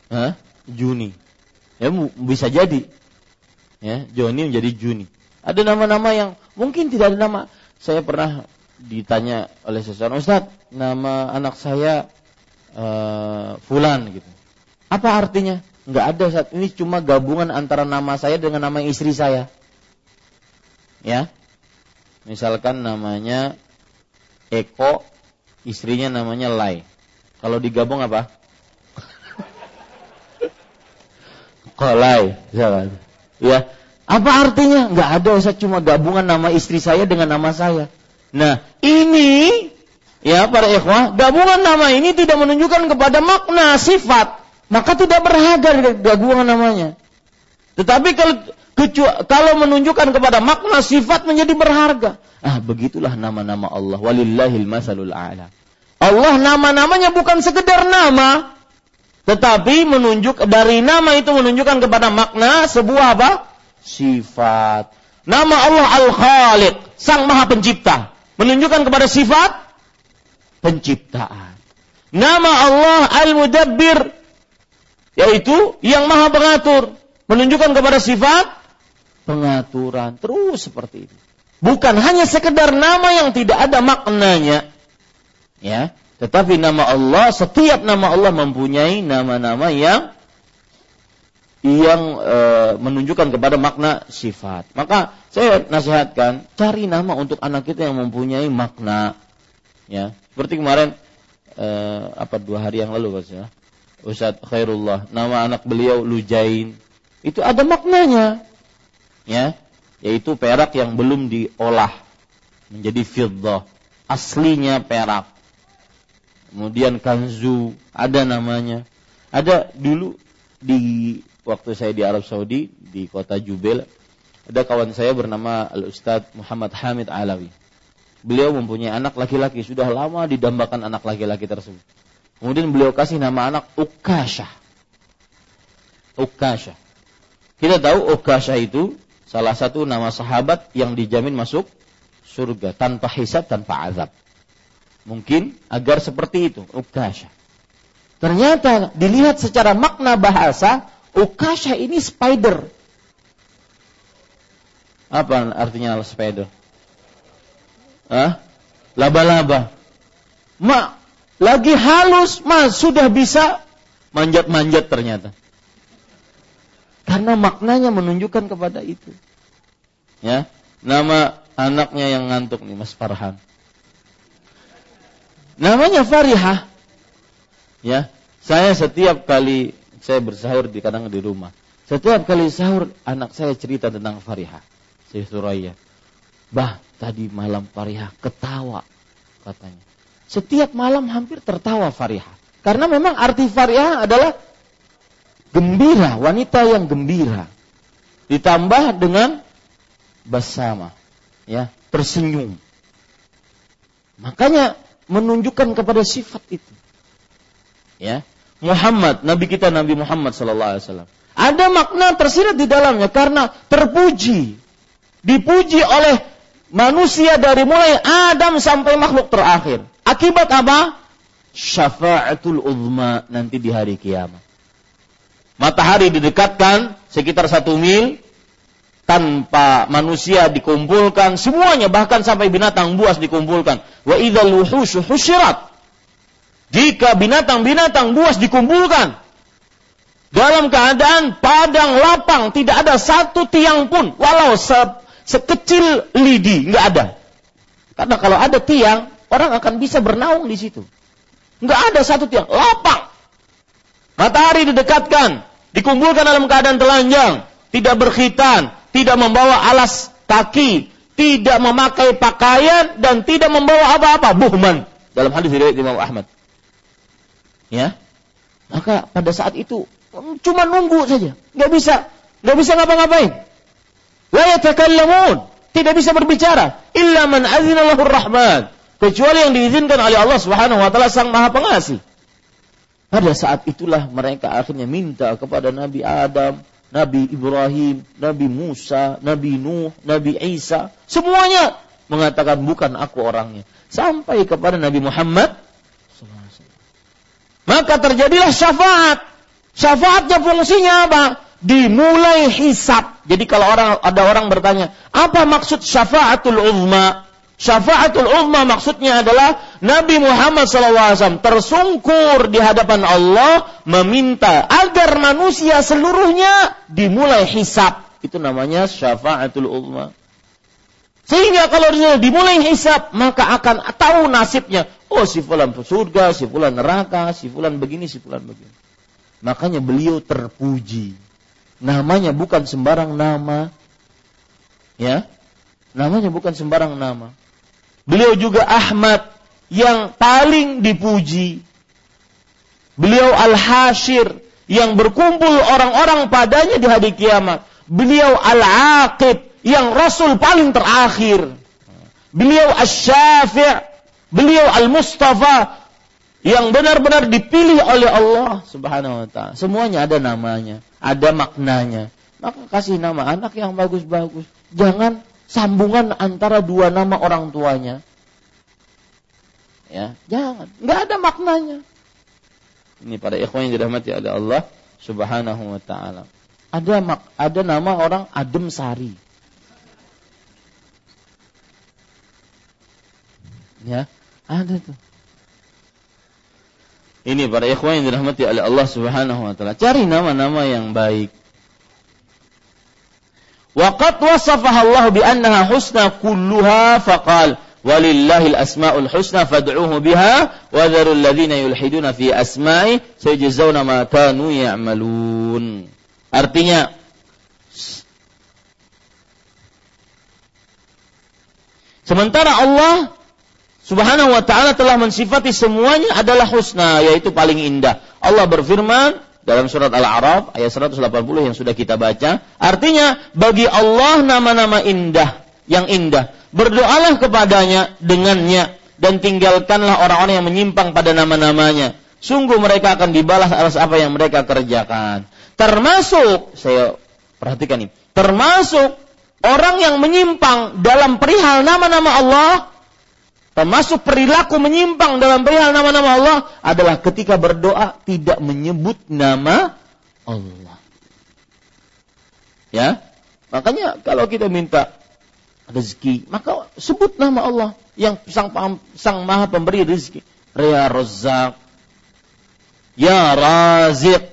Hah? Juni. Ya bisa jadi ya Joni menjadi Juni. Ada nama-nama yang mungkin tidak ada nama. Saya pernah ditanya oleh seseorang, Ustaz, nama anak saya uh, Fulan gitu. Apa artinya? Enggak ada saat ini cuma gabungan antara nama saya dengan nama istri saya. Ya. Misalkan namanya Eko, istrinya namanya Lai. Kalau digabung apa? Kolai, misalkan. Ya, apa artinya? Enggak ada Ustaz cuma gabungan nama istri saya dengan nama saya. Nah, ini ya para ikhwah, gabungan nama ini tidak menunjukkan kepada makna sifat, maka tidak berharga gabungan namanya. Tetapi kalau kalau menunjukkan kepada makna sifat menjadi berharga. Ah, begitulah nama-nama Allah. Walillahil masalul a'la. Allah nama-namanya bukan sekedar nama, tetapi menunjuk dari nama itu menunjukkan kepada makna sebuah apa? Sifat. Nama Allah Al-Khaliq, Sang Maha Pencipta, menunjukkan kepada sifat penciptaan. Nama Allah Al-Mudabbir, yaitu yang Maha Pengatur, menunjukkan kepada sifat pengaturan. Terus seperti itu. Bukan hanya sekedar nama yang tidak ada maknanya. Ya, tetapi nama Allah, setiap nama Allah mempunyai nama-nama yang yang e, menunjukkan kepada makna sifat. Maka saya nasihatkan cari nama untuk anak kita yang mempunyai makna. Ya, seperti kemarin e, apa dua hari yang lalu ya, Ustaz Khairullah, nama anak beliau Lujain. Itu ada maknanya. Ya, yaitu perak yang belum diolah menjadi fiddah. Aslinya perak kemudian kanzu, ada namanya. Ada dulu di waktu saya di Arab Saudi di kota Jubail, ada kawan saya bernama Al Ustadz Muhammad Hamid Alawi. Beliau mempunyai anak laki-laki, sudah lama didambakan anak laki-laki tersebut. Kemudian beliau kasih nama anak Ukasha. Ukasha. Kita tahu Ukasha itu salah satu nama sahabat yang dijamin masuk surga tanpa hisab, tanpa azab. Mungkin agar seperti itu, ukasha. Ternyata dilihat secara makna bahasa, ukasha ini spider. Apa artinya spider? Hah? Laba-laba. Mak, lagi halus, mas sudah bisa manjat-manjat ternyata. Karena maknanya menunjukkan kepada itu. Ya, nama anaknya yang ngantuk nih Mas Farhan. Namanya Farihah. Ya, saya setiap kali saya bersahur di kadang di rumah. Setiap kali sahur anak saya cerita tentang Farihah. Saya Suraya. Bah, tadi malam Farihah ketawa katanya. Setiap malam hampir tertawa Farihah. Karena memang arti Farihah adalah gembira, wanita yang gembira. Ditambah dengan bersama, ya, tersenyum. Makanya menunjukkan kepada sifat itu. Ya. Muhammad, nabi kita Nabi Muhammad sallallahu alaihi wasallam. Ada makna tersirat di dalamnya karena terpuji. Dipuji oleh manusia dari mulai Adam sampai makhluk terakhir. Akibat apa? Syafa'atul uzma nanti di hari kiamat. Matahari didekatkan sekitar satu mil tanpa manusia dikumpulkan. Semuanya bahkan sampai binatang buas dikumpulkan. Wa idzal husyirat jika binatang-binatang buas dikumpulkan dalam keadaan padang lapang tidak ada satu tiang pun walau se sekecil lidi nggak ada. Karena kalau ada tiang orang akan bisa bernaung di situ. Nggak ada satu tiang lapang matahari didekatkan dikumpulkan dalam keadaan telanjang tidak berkhitan tidak membawa alas kaki tidak memakai pakaian dan tidak membawa apa-apa buhman. Dalam hadis riwayat Imam Ahmad. Ya? Maka pada saat itu cuma nunggu saja. Nggak bisa. Nggak bisa ngapa-ngapain. La yatakallamun. Tidak bisa berbicara. Illa man azina rahman. Kecuali yang diizinkan oleh Allah Subhanahu wa taala sang Maha Pengasih pada saat itulah mereka akhirnya minta kepada Nabi Adam Nabi Ibrahim, Nabi Musa, Nabi Nuh, Nabi Isa, semuanya mengatakan bukan aku orangnya. Sampai kepada Nabi Muhammad maka terjadilah syafaat. Syafaatnya fungsinya apa? Dimulai hisap. Jadi kalau orang ada orang bertanya, apa maksud syafaatul uzma? Syafaatul uzma maksudnya adalah Nabi Muhammad SAW tersungkur di hadapan Allah meminta agar manusia seluruhnya dimulai hisap. Itu namanya syafaatul uzma. Sehingga kalau dimulai hisap, maka akan tahu nasibnya. Oh, si fulan surga, si fulan neraka, si fulan begini, si fulan begini. Makanya beliau terpuji. Namanya bukan sembarang nama. Ya. Namanya bukan sembarang nama. Beliau juga Ahmad yang paling dipuji. Beliau Al-Hashir yang berkumpul orang-orang padanya di hari kiamat. Beliau Al-Aqib yang Rasul paling terakhir. Beliau Asy-Syafi', beliau Al-Mustafa yang benar-benar dipilih oleh Allah Subhanahu wa taala. Semuanya ada namanya, ada maknanya. Maka kasih nama anak yang bagus-bagus. Jangan sambungan antara dua nama orang tuanya. Ya, jangan. Nggak ada maknanya. Ini pada ikhwan yang dirahmati oleh Allah Subhanahu wa taala. Ada mak, ada nama orang Adem Sari. Ya, ada tuh. Ini para ikhwan yang dirahmati oleh Allah Subhanahu wa taala. Cari nama-nama yang baik. Waqad wasafaha Allah bi annaha husna kulluha faqal walillahil asmaul husna fad'uhu biha wa dharul ladzina yulhiduna fi asma'i sayajzauna ma kanu ya'malun. Artinya Sementara Allah Subhanahu wa taala telah mensifati semuanya adalah husna yaitu paling indah. Allah berfirman dalam surat Al-A'raf ayat 180 yang sudah kita baca, artinya bagi Allah nama-nama indah yang indah. Berdoalah kepadanya dengannya dan tinggalkanlah orang-orang yang menyimpang pada nama-namanya. Sungguh mereka akan dibalas atas apa yang mereka kerjakan. Termasuk saya perhatikan ini, termasuk orang yang menyimpang dalam perihal nama-nama Allah Termasuk perilaku menyimpang dalam perihal nama-nama Allah adalah ketika berdoa tidak menyebut nama Allah. Ya, makanya kalau kita minta rezeki, maka sebut nama Allah yang sang, sang maha pemberi rezeki. Ya Razzaq, Ya Raziq.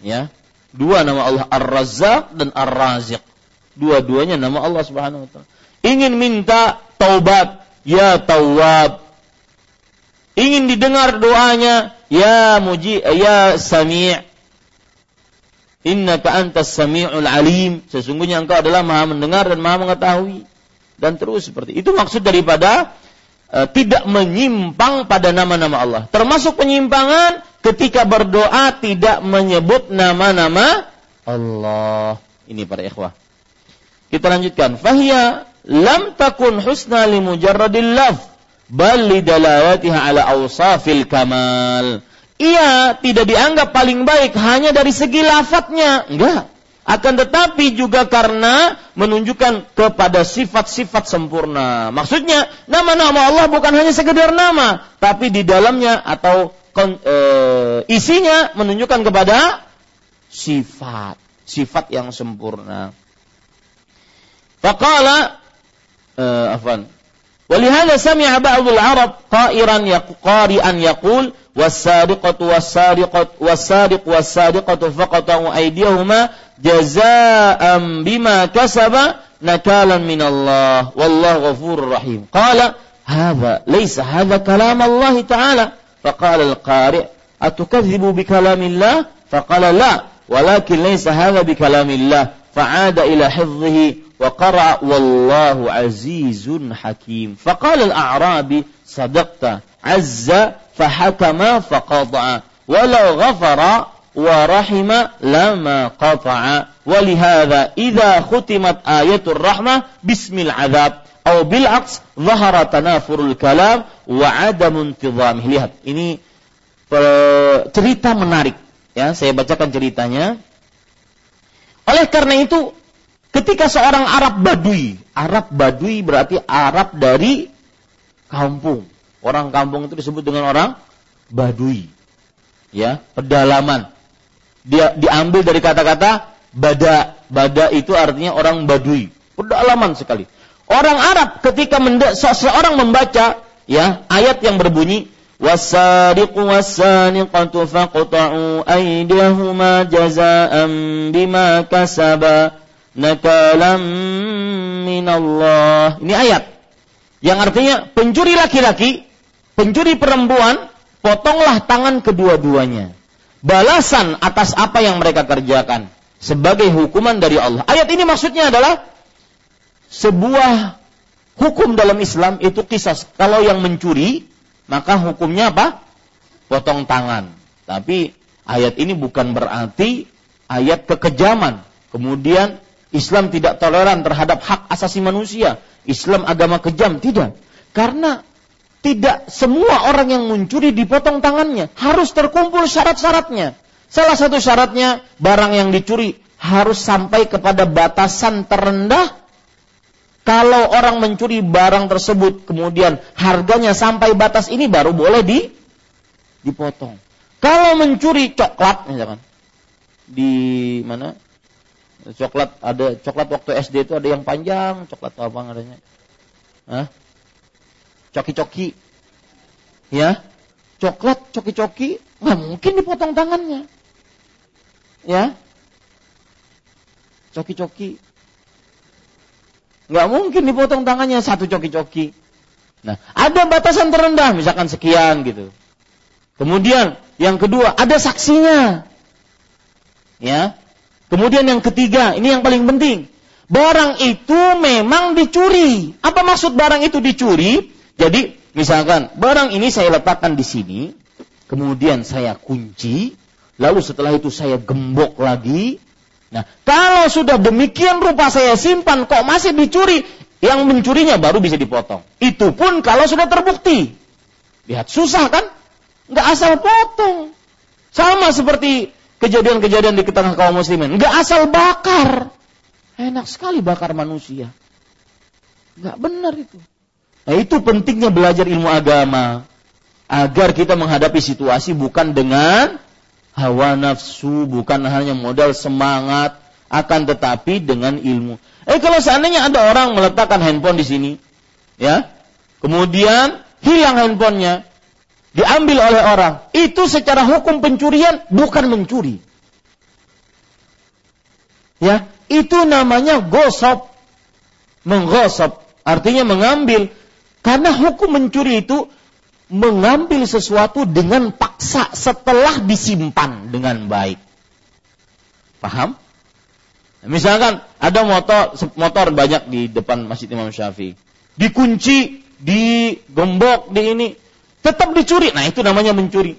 Ya, dua nama Allah Ar-Razzaq dan Ar-Raziq. Dua-duanya nama Allah Subhanahu wa taala. Ingin minta taubat, ya Tawwab. Ingin didengar doanya, ya Muji, ya Sami'. Innaka antas sami'ul alim. Sesungguhnya engkau adalah maha mendengar dan maha mengetahui. Dan terus seperti itu. maksud daripada uh, tidak menyimpang pada nama-nama Allah. Termasuk penyimpangan ketika berdoa tidak menyebut nama-nama Allah. Ini para ikhwah. Kita lanjutkan. Fahiyya lam takun husna li mujarradil laf bal li dalalatiha ala awsafil kamal. Ia tidak dianggap paling baik hanya dari segi lafadznya. Enggak. akan tetapi juga karena menunjukkan kepada sifat-sifat sempurna. Maksudnya, nama-nama Allah bukan hanya sekedar nama, tapi di dalamnya atau e, isinya menunjukkan kepada sifat, sifat yang sempurna. Faqala uh, afwan. ولهذا سمع بعض العرب قائرا قارئا يقول والسارقة والسارقة والسارق والسارقة فقطعوا أيديهما جزاء بما كسب نكالا من الله. والله غفور رحيم. قال هذا ليس هذا كلام الله تعالى. فقال القارئ أتكذب بكلام الله؟ فقال لا ولكن ليس هذا بكلام الله. فعاد إلى حفظه وقرأ والله عزيز حكيم فقال Faqala صدقت عز فحكم azza ولو غفر ورحم لما قطع ولهذا إذا ختمت آية الرحمة باسم العذاب أو bismil ظهر تنافر الكلام وعدم zahara tanafurul ini cerita menarik ya saya bacakan ceritanya oleh karena itu Ketika seorang Arab Badui, Arab Badui berarti Arab dari kampung. Orang kampung itu disebut dengan orang Badui. Ya, pedalaman. Dia diambil dari kata-kata bada. Bada itu artinya orang Badui. Pedalaman sekali. Orang Arab ketika seseorang membaca ya ayat yang berbunyi wasariqu wasaniqatu faqta'u aydihuma jaza'an bima kasaba nakalam minallah. Ini ayat yang artinya pencuri laki-laki, pencuri perempuan, potonglah tangan kedua-duanya. Balasan atas apa yang mereka kerjakan sebagai hukuman dari Allah. Ayat ini maksudnya adalah sebuah hukum dalam Islam itu kisah. Kalau yang mencuri, maka hukumnya apa? Potong tangan. Tapi ayat ini bukan berarti ayat kekejaman. Kemudian Islam tidak toleran terhadap hak asasi manusia. Islam agama kejam, tidak. Karena tidak semua orang yang mencuri dipotong tangannya. Harus terkumpul syarat-syaratnya. Salah satu syaratnya, barang yang dicuri harus sampai kepada batasan terendah. Kalau orang mencuri barang tersebut, kemudian harganya sampai batas ini baru boleh di dipotong. Kalau mencuri coklat, misalkan di mana coklat ada coklat waktu SD itu ada yang panjang, coklat apa adanya? Hah? Coki-coki. Ya. Coklat coki-coki nggak mungkin dipotong tangannya. Ya. Coki-coki. Nggak mungkin dipotong tangannya satu coki-coki. Nah, ada batasan terendah, misalkan sekian gitu. Kemudian yang kedua, ada saksinya. Ya, Kemudian yang ketiga, ini yang paling penting. Barang itu memang dicuri. Apa maksud barang itu dicuri? Jadi, misalkan barang ini saya letakkan di sini, kemudian saya kunci, lalu setelah itu saya gembok lagi. Nah, kalau sudah demikian rupa saya simpan kok masih dicuri, yang mencurinya baru bisa dipotong. Itu pun kalau sudah terbukti. Lihat susah kan? Nggak asal potong. Sama seperti kejadian-kejadian di tengah kaum muslimin. Nggak asal bakar. Enak sekali bakar manusia. Nggak benar itu. Nah itu pentingnya belajar ilmu agama. Agar kita menghadapi situasi bukan dengan hawa nafsu, bukan hanya modal semangat, akan tetapi dengan ilmu. Eh kalau seandainya ada orang meletakkan handphone di sini, ya, kemudian hilang handphonenya, diambil oleh orang, itu secara hukum pencurian bukan mencuri. Ya, itu namanya gosop. Menggosop artinya mengambil karena hukum mencuri itu mengambil sesuatu dengan paksa setelah disimpan dengan baik. Paham? Misalkan ada motor motor banyak di depan Masjid Imam Syafi'i. Dikunci, digembok, di ini tetap dicuri. Nah, itu namanya mencuri.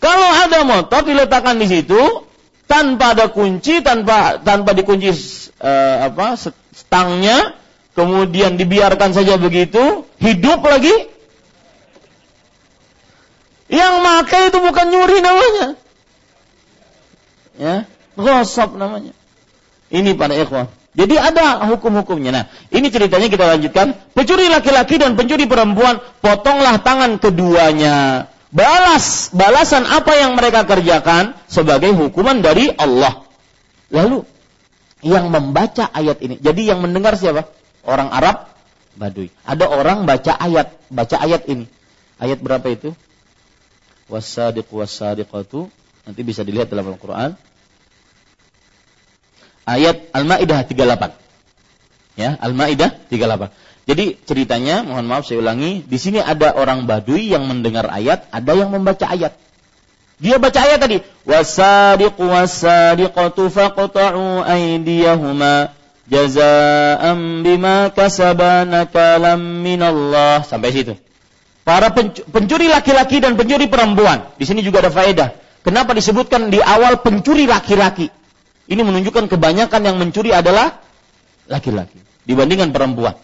Kalau ada motor diletakkan di situ tanpa ada kunci, tanpa tanpa dikunci uh, apa stangnya, kemudian dibiarkan saja begitu, hidup lagi. Yang makai itu bukan nyuri namanya. Ya, gosop namanya. Ini para ikhwah. Jadi ada hukum-hukumnya. Nah, ini ceritanya kita lanjutkan. Pencuri laki-laki dan pencuri perempuan, potonglah tangan keduanya. Balas, balasan apa yang mereka kerjakan sebagai hukuman dari Allah. Lalu, yang membaca ayat ini. Jadi yang mendengar siapa? Orang Arab, Baduy. Ada orang baca ayat, baca ayat ini. Ayat berapa itu? Wasadiq wasadiqatu. Nanti bisa dilihat dalam Al-Quran ayat Al-Maidah 38. Ya, Al-Maidah 38. Jadi ceritanya, mohon maaf saya ulangi, di sini ada orang Baduy yang mendengar ayat, ada yang membaca ayat. Dia baca ayat tadi, wasadiqu wasadiqatu faqta'u aydiyahuma jazaa'an bima kasaba nakalam minallah sampai situ. Para pencuri laki-laki dan pencuri perempuan. Di sini juga ada faedah. Kenapa disebutkan di awal pencuri laki-laki? Ini menunjukkan kebanyakan yang mencuri adalah laki-laki dibandingkan perempuan.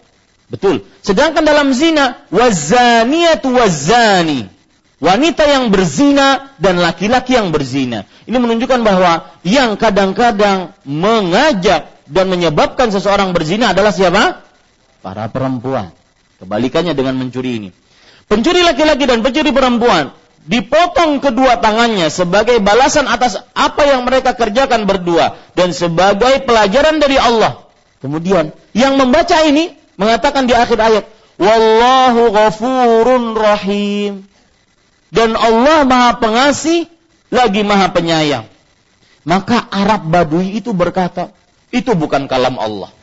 Betul. Sedangkan dalam zina, wazaniyatu wazani. Wanita yang berzina dan laki-laki yang berzina. Ini menunjukkan bahwa yang kadang-kadang mengajak dan menyebabkan seseorang berzina adalah siapa? Para perempuan. Kebalikannya dengan mencuri ini. Pencuri laki-laki dan pencuri perempuan dipotong kedua tangannya sebagai balasan atas apa yang mereka kerjakan berdua dan sebagai pelajaran dari Allah. Kemudian yang membaca ini mengatakan di akhir ayat, "Wallahu ghafurun rahim." Dan Allah Maha Pengasih lagi Maha Penyayang. Maka Arab Badui itu berkata, itu bukan kalam Allah.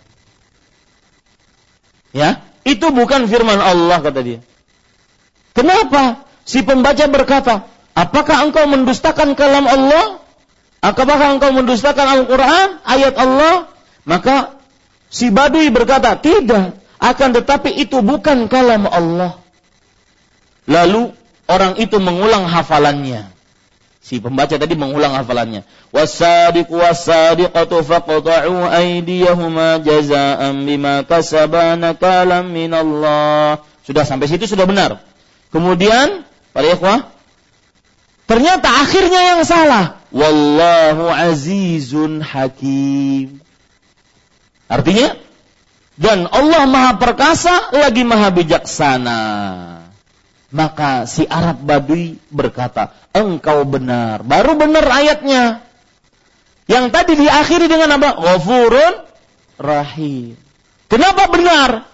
Ya, itu bukan firman Allah kata dia. Kenapa? Si pembaca berkata, apakah engkau mendustakan kalam Allah? Apakah engkau mendustakan Al-Quran, ayat Allah? Maka si badui berkata, tidak. Akan tetapi itu bukan kalam Allah. Lalu orang itu mengulang hafalannya. Si pembaca tadi mengulang hafalannya. Wasadiqu wasadiqatu faqta'u aydiyahuma jaza'an bima kasabana kalam minallah. Sudah sampai situ sudah benar. Kemudian Para ikhwah, ternyata akhirnya yang salah. Wallahu azizun hakim. Artinya, dan Allah maha perkasa lagi maha bijaksana. Maka si Arab Badui berkata, engkau benar. Baru benar ayatnya. Yang tadi diakhiri dengan apa? Ghafurun rahim. Kenapa benar?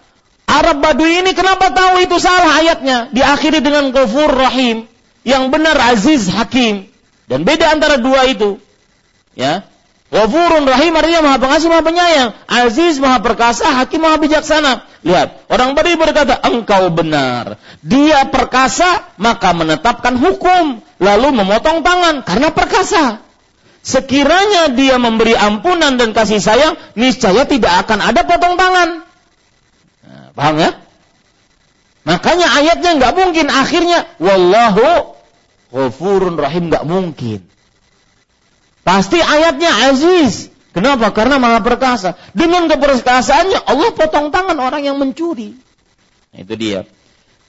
Arab Badui ini kenapa tahu itu salah ayatnya? Diakhiri dengan Ghafur Rahim. Yang benar Aziz Hakim. Dan beda antara dua itu. Ya. Ghafurun Rahim artinya maha pengasih, maha penyayang. Aziz, maha perkasa, hakim, maha bijaksana. Lihat, orang Badui berkata, engkau benar. Dia perkasa, maka menetapkan hukum. Lalu memotong tangan, karena perkasa. Sekiranya dia memberi ampunan dan kasih sayang, niscaya tidak akan ada potong tangan. Paham ya? Makanya ayatnya nggak mungkin akhirnya wallahu ghafurun rahim nggak mungkin. Pasti ayatnya aziz. Kenapa? Karena maha perkasa. Dengan keperkasaannya Allah potong tangan orang yang mencuri. Nah, itu dia.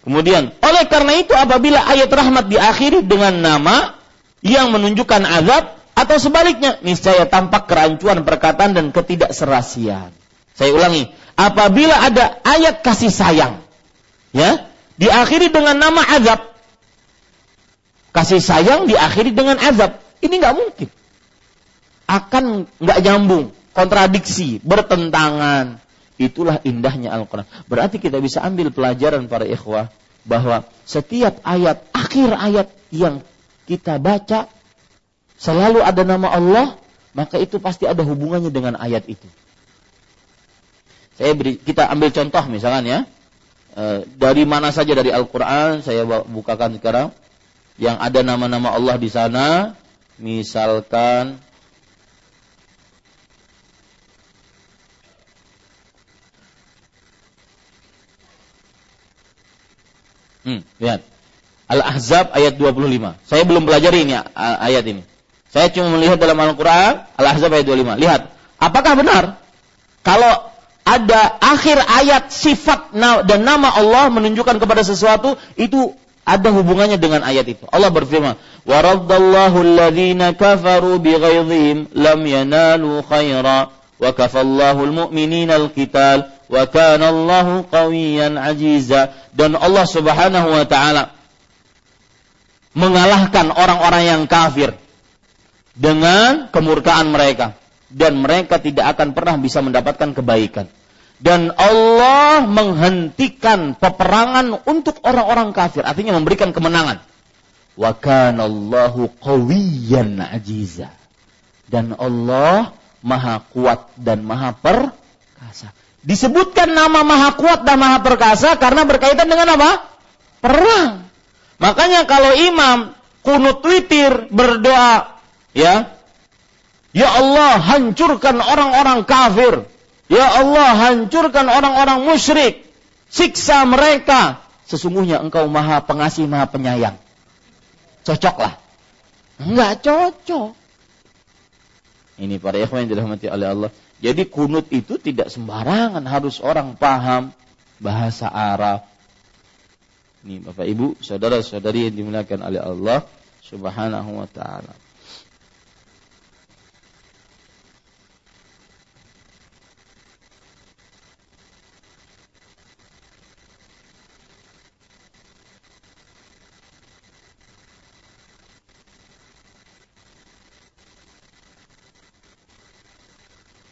Kemudian, oleh karena itu apabila ayat rahmat diakhiri dengan nama yang menunjukkan azab atau sebaliknya, niscaya tampak kerancuan perkataan dan ketidakserasian. Saya ulangi, apabila ada ayat kasih sayang, ya, diakhiri dengan nama azab. Kasih sayang diakhiri dengan azab. Ini nggak mungkin. Akan nggak nyambung, kontradiksi, bertentangan. Itulah indahnya Al-Quran. Berarti kita bisa ambil pelajaran para ikhwah bahwa setiap ayat, akhir ayat yang kita baca selalu ada nama Allah, maka itu pasti ada hubungannya dengan ayat itu. Saya beri, kita ambil contoh misalkan ya. E, dari mana saja dari Al-Qur'an saya bukakan sekarang yang ada nama-nama Allah di sana, misalkan Hmm, lihat. Al-Ahzab ayat 25. Saya belum pelajari ini ayat ini. Saya cuma melihat dalam Al-Qur'an Al-Ahzab ayat 25. Lihat, apakah benar kalau ada akhir ayat sifat dan nama Allah menunjukkan kepada sesuatu itu ada hubungannya dengan ayat itu. Allah berfirman, "Wa raddallahu alladhina kafaru bighaidhihim lam yanalu khaira wa kafallahu al-mu'minina al-qital wa kana Allahu qawiyan aziza dan Allah Subhanahu wa taala mengalahkan orang-orang yang kafir dengan kemurkaan mereka. Dan mereka tidak akan pernah bisa mendapatkan kebaikan dan Allah menghentikan peperangan untuk orang-orang kafir artinya memberikan kemenangan wa kana Allahu qawiyan aziza dan Allah maha kuat dan maha perkasa. Disebutkan nama maha kuat dan maha perkasa karena berkaitan dengan apa? Perang. Makanya kalau imam kunut witir berdoa, ya, Ya Allah hancurkan orang-orang kafir. Ya Allah hancurkan orang-orang musyrik. Siksa mereka. Sesungguhnya engkau maha pengasih, maha penyayang. Cocoklah. Enggak cocok. Ini para ikhwan yang dirahmati oleh Allah. Jadi kunut itu tidak sembarangan, harus orang paham bahasa Arab. Ini Bapak Ibu, saudara-saudari yang dimuliakan oleh Allah Subhanahu wa taala.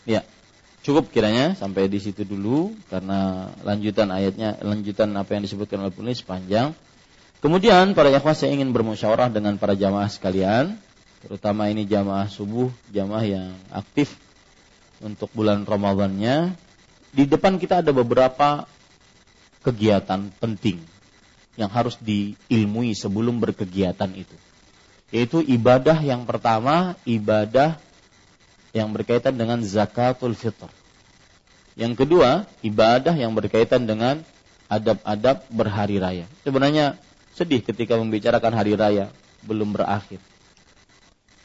Ya, cukup kiranya sampai di situ dulu karena lanjutan ayatnya, lanjutan apa yang disebutkan oleh penulis panjang. Kemudian para ikhwah saya ingin bermusyawarah dengan para jamaah sekalian, terutama ini jamaah subuh, jamaah yang aktif untuk bulan Ramadannya. Di depan kita ada beberapa kegiatan penting yang harus diilmui sebelum berkegiatan itu. Yaitu ibadah yang pertama, ibadah yang berkaitan dengan zakatul fitr. Yang kedua, ibadah yang berkaitan dengan adab-adab berhari raya. Sebenarnya sedih ketika membicarakan hari raya belum berakhir.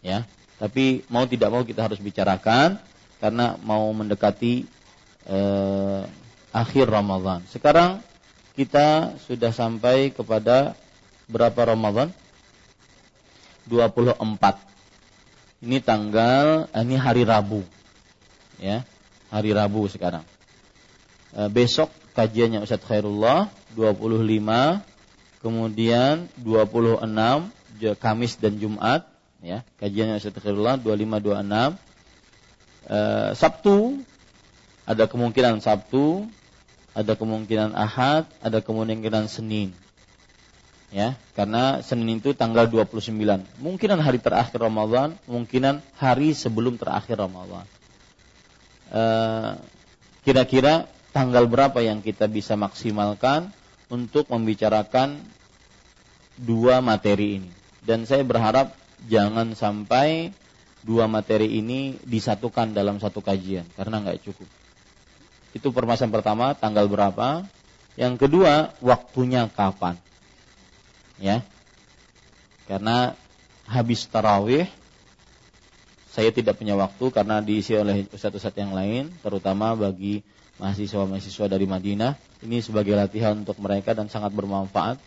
Ya, tapi mau tidak mau kita harus bicarakan karena mau mendekati eh, akhir Ramadan. Sekarang kita sudah sampai kepada berapa Ramadan? 24 ini tanggal eh, ini hari Rabu. Ya, hari Rabu sekarang. E, besok kajiannya Ustaz Khairullah 25, kemudian 26 Kamis dan Jumat ya. Kajiannya Ustaz Khairullah 25 26. E, Sabtu ada kemungkinan Sabtu, ada kemungkinan Ahad, ada kemungkinan Senin ya karena Senin itu tanggal 29 mungkinan hari terakhir Ramadan mungkinan hari sebelum terakhir Ramadan. Eh, kira-kira tanggal berapa yang kita bisa maksimalkan untuk membicarakan dua materi ini? Dan saya berharap jangan sampai dua materi ini disatukan dalam satu kajian karena nggak cukup. Itu permasalahan pertama tanggal berapa? Yang kedua waktunya kapan ya. Karena habis tarawih saya tidak punya waktu karena diisi oleh ustadz-ustadz yang lain terutama bagi mahasiswa-mahasiswa dari Madinah. Ini sebagai latihan untuk mereka dan sangat bermanfaat.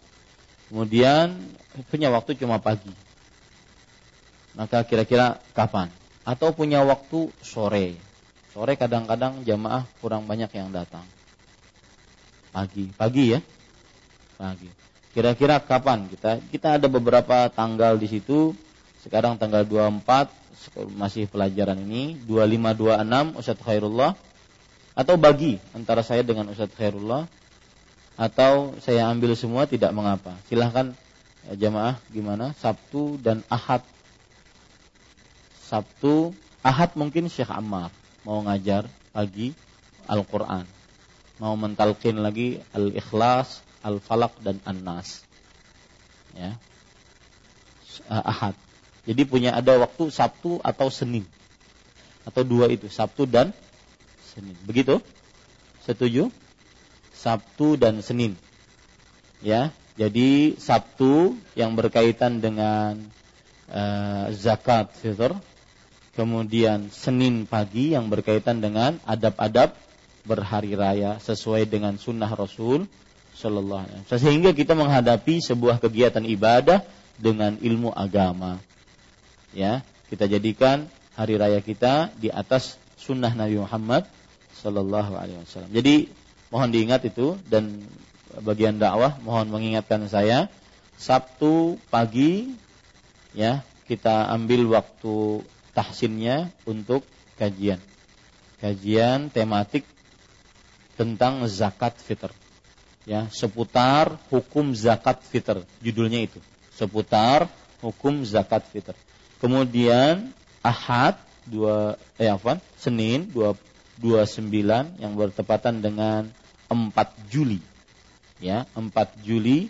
Kemudian punya waktu cuma pagi. Maka kira-kira kapan? Atau punya waktu sore. Sore kadang-kadang jamaah kurang banyak yang datang. Pagi. Pagi ya? Pagi Kira-kira kapan kita kita ada beberapa tanggal di situ. Sekarang tanggal 24 masih pelajaran ini 2526 Ustaz Khairullah atau bagi antara saya dengan Ustaz Khairullah atau saya ambil semua tidak mengapa. Silahkan ya, jamaah gimana Sabtu dan Ahad. Sabtu, Ahad mungkin Syekh Ammar mau ngajar pagi Al-Qur'an. Mau mentalkin lagi Al-Ikhlas, Al-Falaq dan An-Nas. Ya. Eh, Ahad. Jadi punya ada waktu Sabtu atau Senin. Atau dua itu, Sabtu dan Senin. Begitu? Setuju? Sabtu dan Senin. Ya. Jadi Sabtu yang berkaitan dengan uh, zakat fitr, kemudian Senin pagi yang berkaitan dengan adab-adab berhari raya sesuai dengan sunnah Rasul Sallallahu Alaihi Wasallam. Sehingga kita menghadapi sebuah kegiatan ibadah dengan ilmu agama. Ya, kita jadikan hari raya kita di atas sunnah Nabi Muhammad Sallallahu Alaihi Wasallam. Jadi mohon diingat itu dan bagian dakwah mohon mengingatkan saya Sabtu pagi ya kita ambil waktu tahsinnya untuk kajian. Kajian tematik tentang zakat fitr. Ya, seputar hukum zakat fitr. Judulnya itu. Seputar hukum zakat fitr. Kemudian Ahad dua eh apa? Senin dua dua sembilan yang bertepatan dengan 4 Juli. Ya, 4 Juli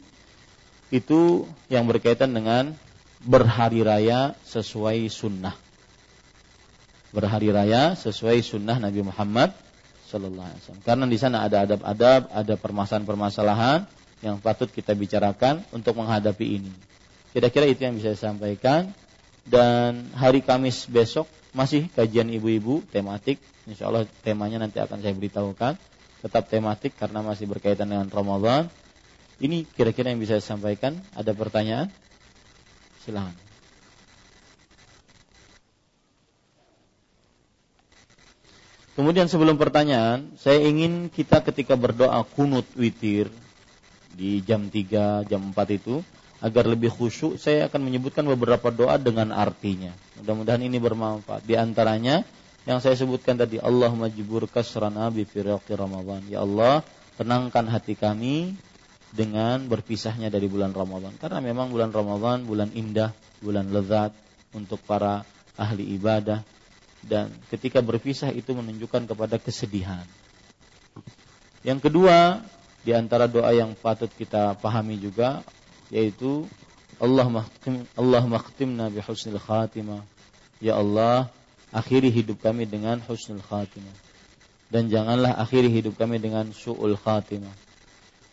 itu yang berkaitan dengan berhari raya sesuai sunnah. Berhari raya sesuai sunnah Nabi Muhammad Sallallahu Alaihi Wasallam. Karena di sana ada adab-adab, ada permasalahan-permasalahan yang patut kita bicarakan untuk menghadapi ini. Kira-kira itu yang bisa saya sampaikan. Dan hari Kamis besok masih kajian ibu-ibu tematik. Insya Allah temanya nanti akan saya beritahukan. Tetap tematik karena masih berkaitan dengan Ramadan. Ini kira-kira yang bisa saya sampaikan. Ada pertanyaan? Silahkan. Kemudian sebelum pertanyaan, saya ingin kita ketika berdoa kunut witir di jam 3, jam 4 itu agar lebih khusyuk, saya akan menyebutkan beberapa doa dengan artinya. Mudah-mudahan ini bermanfaat. Di antaranya yang saya sebutkan tadi, Allahumma jibur kasrana bi firaqi Ramadan. Ya Allah, tenangkan hati kami dengan berpisahnya dari bulan Ramadan. Karena memang bulan Ramadan bulan indah, bulan lezat untuk para ahli ibadah dan ketika berpisah itu menunjukkan kepada kesedihan. Yang kedua, di antara doa yang patut kita pahami juga yaitu Allah makhtim Allah makhtimna bi husnil khatimah. Ya Allah, akhiri hidup kami dengan husnul khatimah. Dan janganlah akhiri hidup kami dengan su'ul khatimah.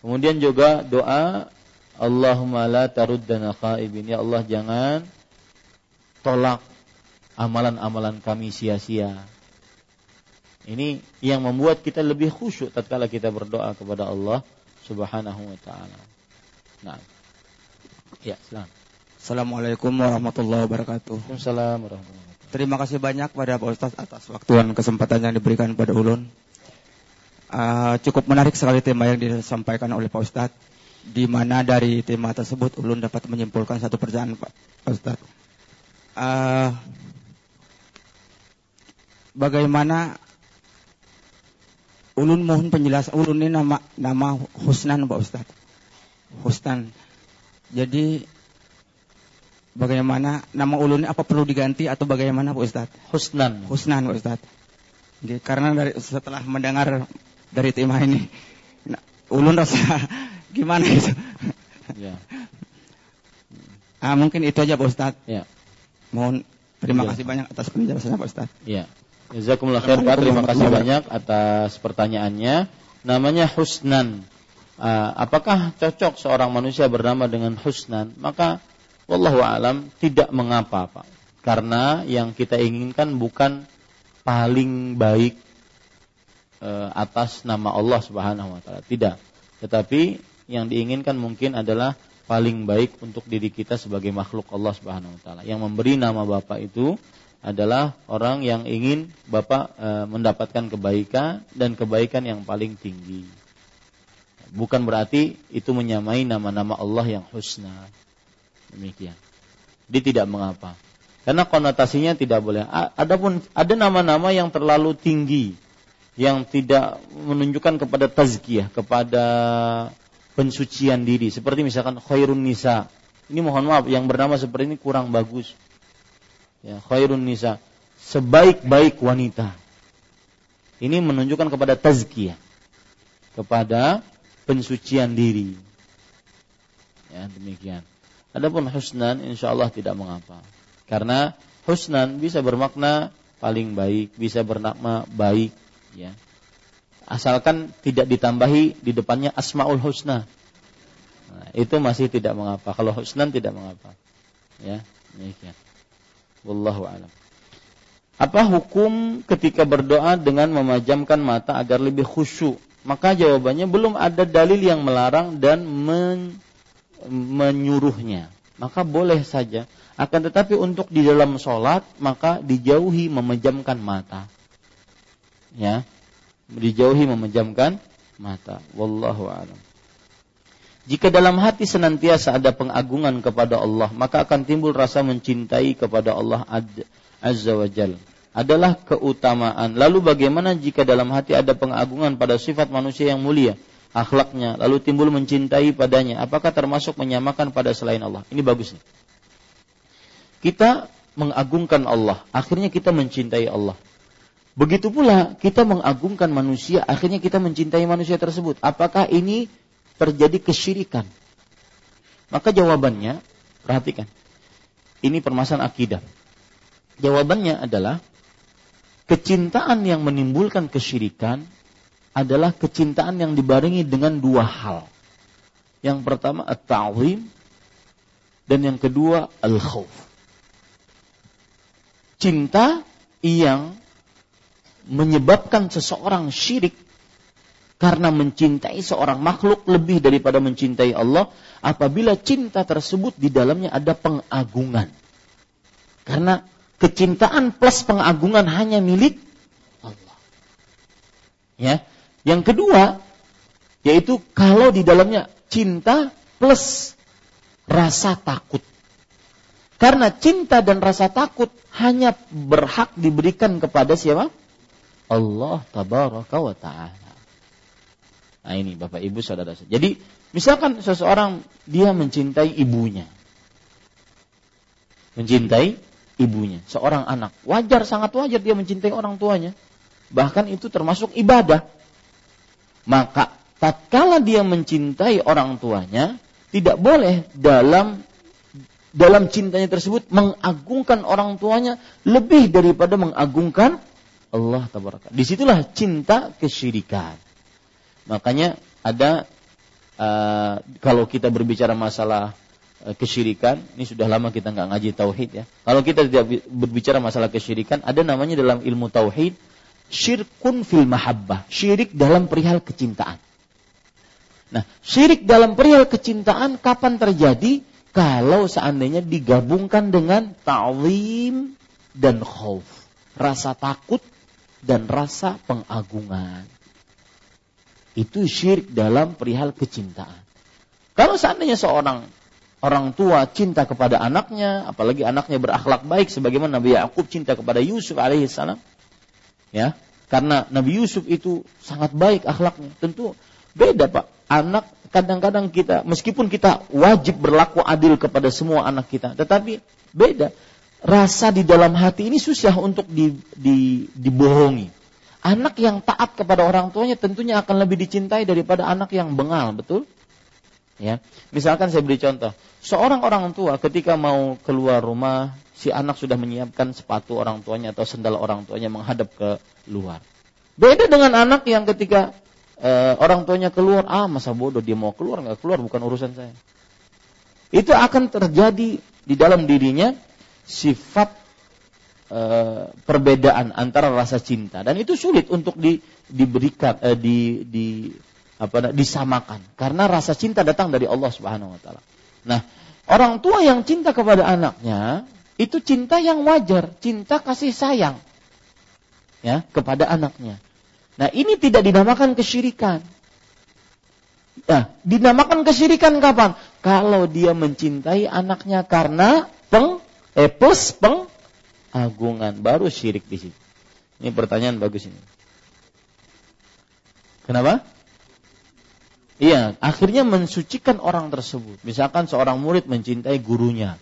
Kemudian juga doa Allahumma la taruddana khaibin. Ya Allah, jangan tolak amalan-amalan kami sia-sia. Ini yang membuat kita lebih khusyuk tatkala kita berdoa kepada Allah Subhanahu wa taala. Nah. Ya, silakan. Assalamualaikum warahmatullahi wabarakatuh. Waalaikumsalam warahmatullahi wabarakatuh. Terima kasih banyak pada Pak Ustaz atas waktu dan kesempatan yang diberikan pada ulun. Uh, cukup menarik sekali tema yang disampaikan oleh Pak Ustaz. Di mana dari tema tersebut ulun dapat menyimpulkan satu pertanyaan Pak Ustaz. Uh, bagaimana ulun mohon penjelasan ulun ini nama nama Husnan Pak Ustaz. Husnan. Jadi bagaimana nama ulun ini apa perlu diganti atau bagaimana Pak Ustaz? Husnan. Husnan Pak Ustaz. Jadi, karena dari setelah mendengar dari tema ini nah, ulun rasa gimana itu? Ya. ah, mungkin itu aja Pak Ustaz. Ya. Mohon terima ya. kasih banyak atas penjelasannya Pak Ustaz. Ya. Jazakumullah khair Pak, terima kasih banyak atas pertanyaannya. Namanya Husnan. Uh, apakah cocok seorang manusia bernama dengan Husnan? Maka wallahu alam tidak mengapa, Pak. Karena yang kita inginkan bukan paling baik uh, atas nama Allah Subhanahu wa taala. Tidak. Tetapi yang diinginkan mungkin adalah paling baik untuk diri kita sebagai makhluk Allah Subhanahu wa taala. Yang memberi nama Bapak itu adalah orang yang ingin Bapak e, mendapatkan kebaikan dan kebaikan yang paling tinggi. Bukan berarti itu menyamai nama-nama Allah yang husna. Demikian. Dia tidak mengapa. Karena konotasinya tidak boleh. Adapun ada nama-nama yang terlalu tinggi yang tidak menunjukkan kepada tazkiyah, kepada pensucian diri. Seperti misalkan khairun nisa. Ini mohon maaf, yang bernama seperti ini kurang bagus ya khairun nisa. Sebaik-baik wanita. Ini menunjukkan kepada tazkiyah. Kepada pensucian diri. Ya demikian. Adapun husnan insyaallah tidak mengapa. Karena husnan bisa bermakna paling baik bisa bermakna baik ya. Asalkan tidak ditambahi di depannya asmaul husna. Nah, itu masih tidak mengapa. Kalau husnan tidak mengapa. Ya demikian Wallahu alam. Apa hukum ketika berdoa dengan memajamkan mata agar lebih khusyuk? Maka jawabannya belum ada dalil yang melarang dan men, menyuruhnya. Maka boleh saja. Akan tetapi untuk di dalam sholat maka dijauhi memejamkan mata. Ya. Dijauhi memejamkan mata. Wallahu a'lam. Jika dalam hati senantiasa ada pengagungan kepada Allah, maka akan timbul rasa mencintai kepada Allah Azza wa Jal. Adalah keutamaan. Lalu bagaimana jika dalam hati ada pengagungan pada sifat manusia yang mulia, akhlaknya, lalu timbul mencintai padanya? Apakah termasuk menyamakan pada selain Allah? Ini bagus nih. Kita mengagungkan Allah, akhirnya kita mencintai Allah. Begitu pula kita mengagungkan manusia, akhirnya kita mencintai manusia tersebut. Apakah ini terjadi kesyirikan? Maka jawabannya, perhatikan. Ini permasalahan akidah. Jawabannya adalah kecintaan yang menimbulkan kesyirikan adalah kecintaan yang dibarengi dengan dua hal. Yang pertama at-ta'zim dan yang kedua al-khauf. Cinta yang menyebabkan seseorang syirik karena mencintai seorang makhluk lebih daripada mencintai Allah apabila cinta tersebut di dalamnya ada pengagungan. Karena kecintaan plus pengagungan hanya milik Allah. Ya. Yang kedua yaitu kalau di dalamnya cinta plus rasa takut. Karena cinta dan rasa takut hanya berhak diberikan kepada siapa? Allah tabaraka wa ta'ala. Nah ini Bapak Ibu Saudara. Jadi misalkan seseorang dia mencintai ibunya. Mencintai ibunya, seorang anak. Wajar sangat wajar dia mencintai orang tuanya. Bahkan itu termasuk ibadah. Maka tatkala dia mencintai orang tuanya, tidak boleh dalam dalam cintanya tersebut mengagungkan orang tuanya lebih daripada mengagungkan Allah tabaraka. Di situlah cinta kesyirikan. Makanya ada uh, kalau kita berbicara masalah uh, kesyirikan, ini sudah lama kita nggak ngaji tauhid ya. Kalau kita tidak berbicara masalah kesyirikan, ada namanya dalam ilmu tauhid syirkun fil mahabbah, syirik dalam perihal kecintaan. Nah, syirik dalam perihal kecintaan kapan terjadi? Kalau seandainya digabungkan dengan ta'zim dan khauf, rasa takut dan rasa pengagungan itu syirik dalam perihal kecintaan. Kalau seandainya seorang orang tua cinta kepada anaknya, apalagi anaknya berakhlak baik sebagaimana Nabi Yakub cinta kepada Yusuf alaihissalam, ya, karena Nabi Yusuf itu sangat baik akhlaknya. Tentu beda Pak. Anak kadang-kadang kita meskipun kita wajib berlaku adil kepada semua anak kita, tetapi beda. Rasa di dalam hati ini susah untuk di, di, dibohongi Anak yang taat kepada orang tuanya tentunya akan lebih dicintai daripada anak yang bengal, betul? Ya. Misalkan saya beri contoh, seorang orang tua ketika mau keluar rumah, si anak sudah menyiapkan sepatu orang tuanya atau sendal orang tuanya menghadap ke luar. Beda dengan anak yang ketika e, orang tuanya keluar, ah masa bodoh dia mau keluar nggak keluar bukan urusan saya. Itu akan terjadi di dalam dirinya sifat Eh, perbedaan antara rasa cinta dan itu sulit untuk di, diberikan uh, di, di apa disamakan karena rasa cinta datang dari Allah Subhanahu wa taala. Nah, orang tua yang cinta kepada anaknya itu cinta yang wajar, cinta kasih sayang ya kepada anaknya. Nah, ini tidak dinamakan kesyirikan. Nah, dinamakan kesyirikan kapan? Kalau dia mencintai anaknya karena peng eh plus peng agungan baru syirik di situ. Ini pertanyaan bagus ini. Kenapa? Iya, akhirnya mensucikan orang tersebut. Misalkan seorang murid mencintai gurunya.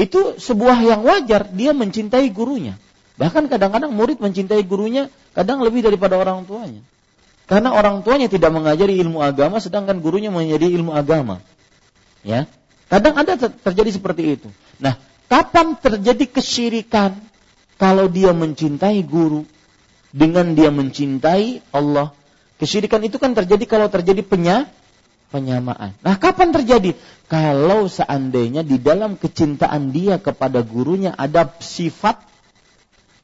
Itu sebuah yang wajar, dia mencintai gurunya. Bahkan kadang-kadang murid mencintai gurunya kadang lebih daripada orang tuanya. Karena orang tuanya tidak mengajari ilmu agama sedangkan gurunya menjadi ilmu agama. Ya. Kadang ada terjadi seperti itu. Nah, Kapan terjadi kesyirikan? Kalau dia mencintai guru dengan dia mencintai Allah. Kesyirikan itu kan terjadi kalau terjadi penya, penyamaan. Nah, kapan terjadi? Kalau seandainya di dalam kecintaan dia kepada gurunya ada sifat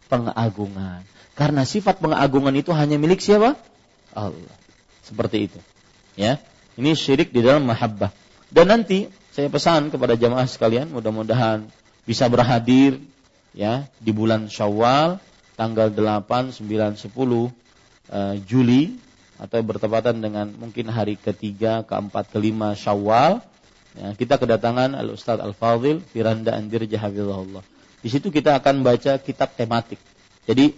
pengagungan. Karena sifat pengagungan itu hanya milik siapa? Allah. Seperti itu. Ya. Ini syirik di dalam mahabbah. Dan nanti saya pesan kepada jamaah sekalian, mudah-mudahan bisa berhadir ya di bulan Syawal tanggal 8, 9, 10 uh, Juli atau bertepatan dengan mungkin hari ketiga, keempat, kelima Syawal, ya, kita kedatangan Al Ustadz Al Fadil Firanda Andir Jahafizahullah. Di situ kita akan baca kitab tematik. Jadi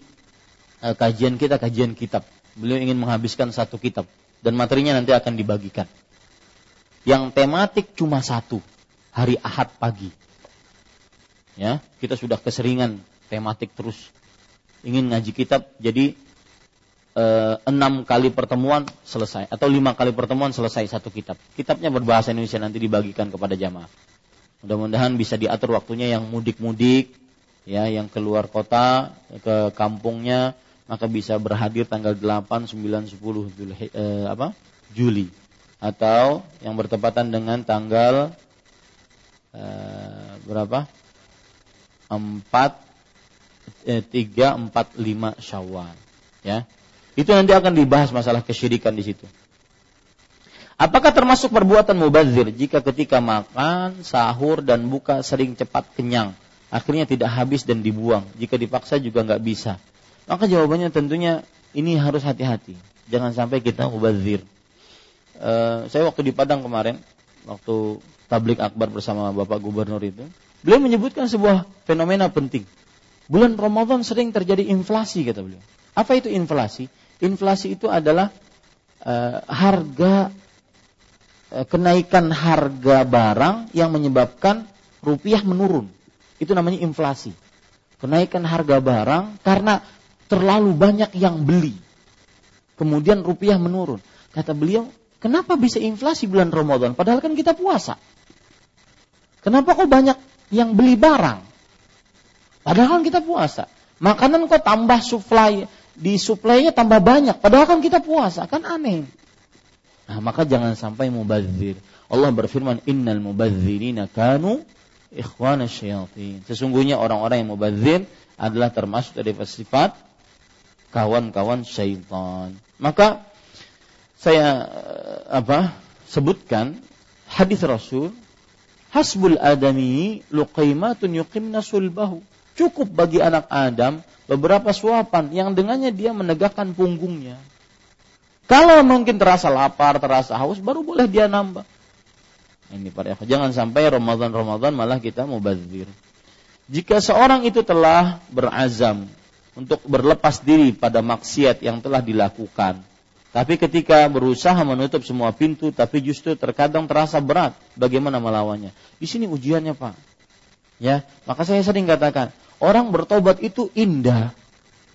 uh, kajian kita kajian kitab. Beliau ingin menghabiskan satu kitab dan materinya nanti akan dibagikan. Yang tematik cuma satu, hari Ahad pagi. Ya, kita sudah keseringan tematik terus ingin ngaji kitab, jadi eh, enam kali pertemuan selesai atau lima kali pertemuan selesai satu kitab. Kitabnya berbahasa Indonesia nanti dibagikan kepada jamaah. Mudah-mudahan bisa diatur waktunya yang mudik-mudik, ya, yang keluar kota ke kampungnya, maka bisa berhadir tanggal 8, 9, 10 Juli, eh, apa? Juli atau yang bertepatan dengan tanggal eh, berapa? 4 eh, 3 4 5 Syawal, ya. Itu nanti akan dibahas masalah kesyirikan di situ. Apakah termasuk perbuatan mubazir jika ketika makan, sahur dan buka sering cepat kenyang, akhirnya tidak habis dan dibuang. Jika dipaksa juga nggak bisa. Maka jawabannya tentunya ini harus hati-hati. Jangan sampai kita mubazir. Uh, saya waktu di Padang kemarin, waktu tablik akbar bersama Bapak Gubernur itu, beliau menyebutkan sebuah fenomena penting. Bulan Ramadan sering terjadi inflasi kata beliau. Apa itu inflasi? Inflasi itu adalah uh, harga uh, kenaikan harga barang yang menyebabkan rupiah menurun. Itu namanya inflasi. Kenaikan harga barang karena terlalu banyak yang beli. Kemudian rupiah menurun. Kata beliau, kenapa bisa inflasi bulan Ramadan? Padahal kan kita puasa. Kenapa kok banyak yang beli barang? Padahal kan kita puasa. Makanan kok tambah supply di suplainya tambah banyak. Padahal kan kita puasa, kan aneh. Nah, maka jangan sampai mubazir. Allah berfirman, "Innal mubazirina kanu ikhwana syayatin." Sesungguhnya orang-orang yang mubazir adalah termasuk dari sifat kawan-kawan syaitan. Maka saya eh, apa? sebutkan hadis Rasul, "Hasbul adami luqaimatun yuqimna sulbahu." Cukup bagi anak Adam beberapa suapan yang dengannya dia menegakkan punggungnya. Kalau mungkin terasa lapar, terasa haus, baru boleh dia nambah. Ini para jangan sampai Ramadan-Ramadan malah kita mubazir. Jika seorang itu telah berazam untuk berlepas diri pada maksiat yang telah dilakukan, tapi ketika berusaha menutup semua pintu, tapi justru terkadang terasa berat, bagaimana melawannya? Di sini ujiannya, Pak. Ya, maka saya sering katakan, Orang bertobat itu indah.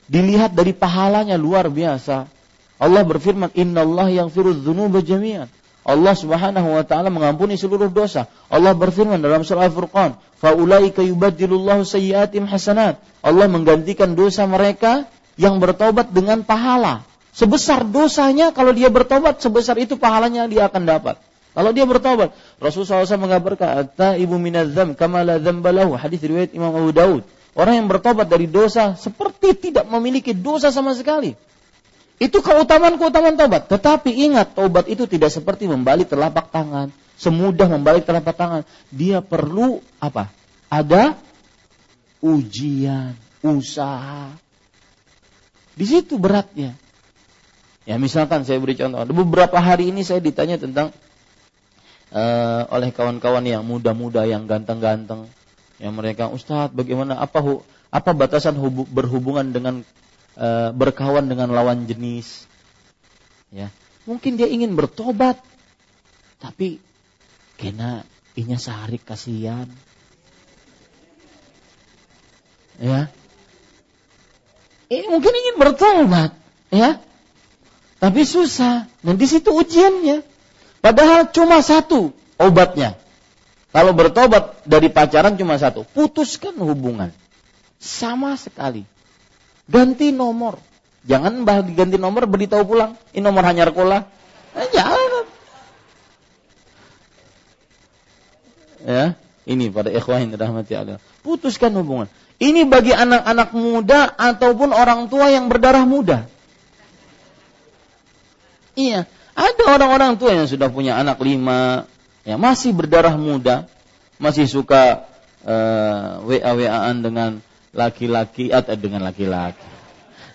Dilihat dari pahalanya luar biasa. Allah berfirman, Inna Allah yang firuz dzunuba jami'an. Allah subhanahu wa ta'ala mengampuni seluruh dosa. Allah berfirman dalam surah Al-Furqan, Fa'ulaika yubaddilullahu sayyiatim hasanat. Allah menggantikan dosa mereka yang bertobat dengan pahala. Sebesar dosanya, kalau dia bertobat, sebesar itu pahalanya dia akan dapat. Kalau dia bertobat, Rasulullah SAW mengabarkan, Atta ibu minadzam kamala. Hadis riwayat Imam Abu Daud. Orang yang bertobat dari dosa seperti tidak memiliki dosa sama sekali. Itu keutamaan-keutamaan tobat. Tetapi ingat, tobat itu tidak seperti membalik telapak tangan. Semudah membalik telapak tangan. Dia perlu apa? Ada ujian, usaha. Di situ beratnya. Ya misalkan saya beri contoh. Beberapa hari ini saya ditanya tentang uh, oleh kawan-kawan yang muda-muda, yang ganteng-ganteng. Yang mereka Ustadz bagaimana? Apa apa batasan hubu, berhubungan dengan e, berkawan dengan lawan jenis? Ya mungkin dia ingin bertobat tapi kena inya sehari kasihan. Ya. Ini mungkin ingin bertobat ya tapi susah dan di situ ujiannya padahal cuma satu obatnya kalau bertobat dari pacaran cuma satu, putuskan hubungan. Sama sekali. Ganti nomor. Jangan bah diganti nomor beritahu pulang. Ini nomor hanya rekola. Eh, jangan. Ya, ini pada ikhwahin rahmati Allah. Putuskan hubungan. Ini bagi anak-anak muda ataupun orang tua yang berdarah muda. Iya, ada orang-orang tua yang sudah punya anak lima, ya masih berdarah muda, masih suka uh, eh, WA WA-an dengan laki-laki atau dengan laki-laki.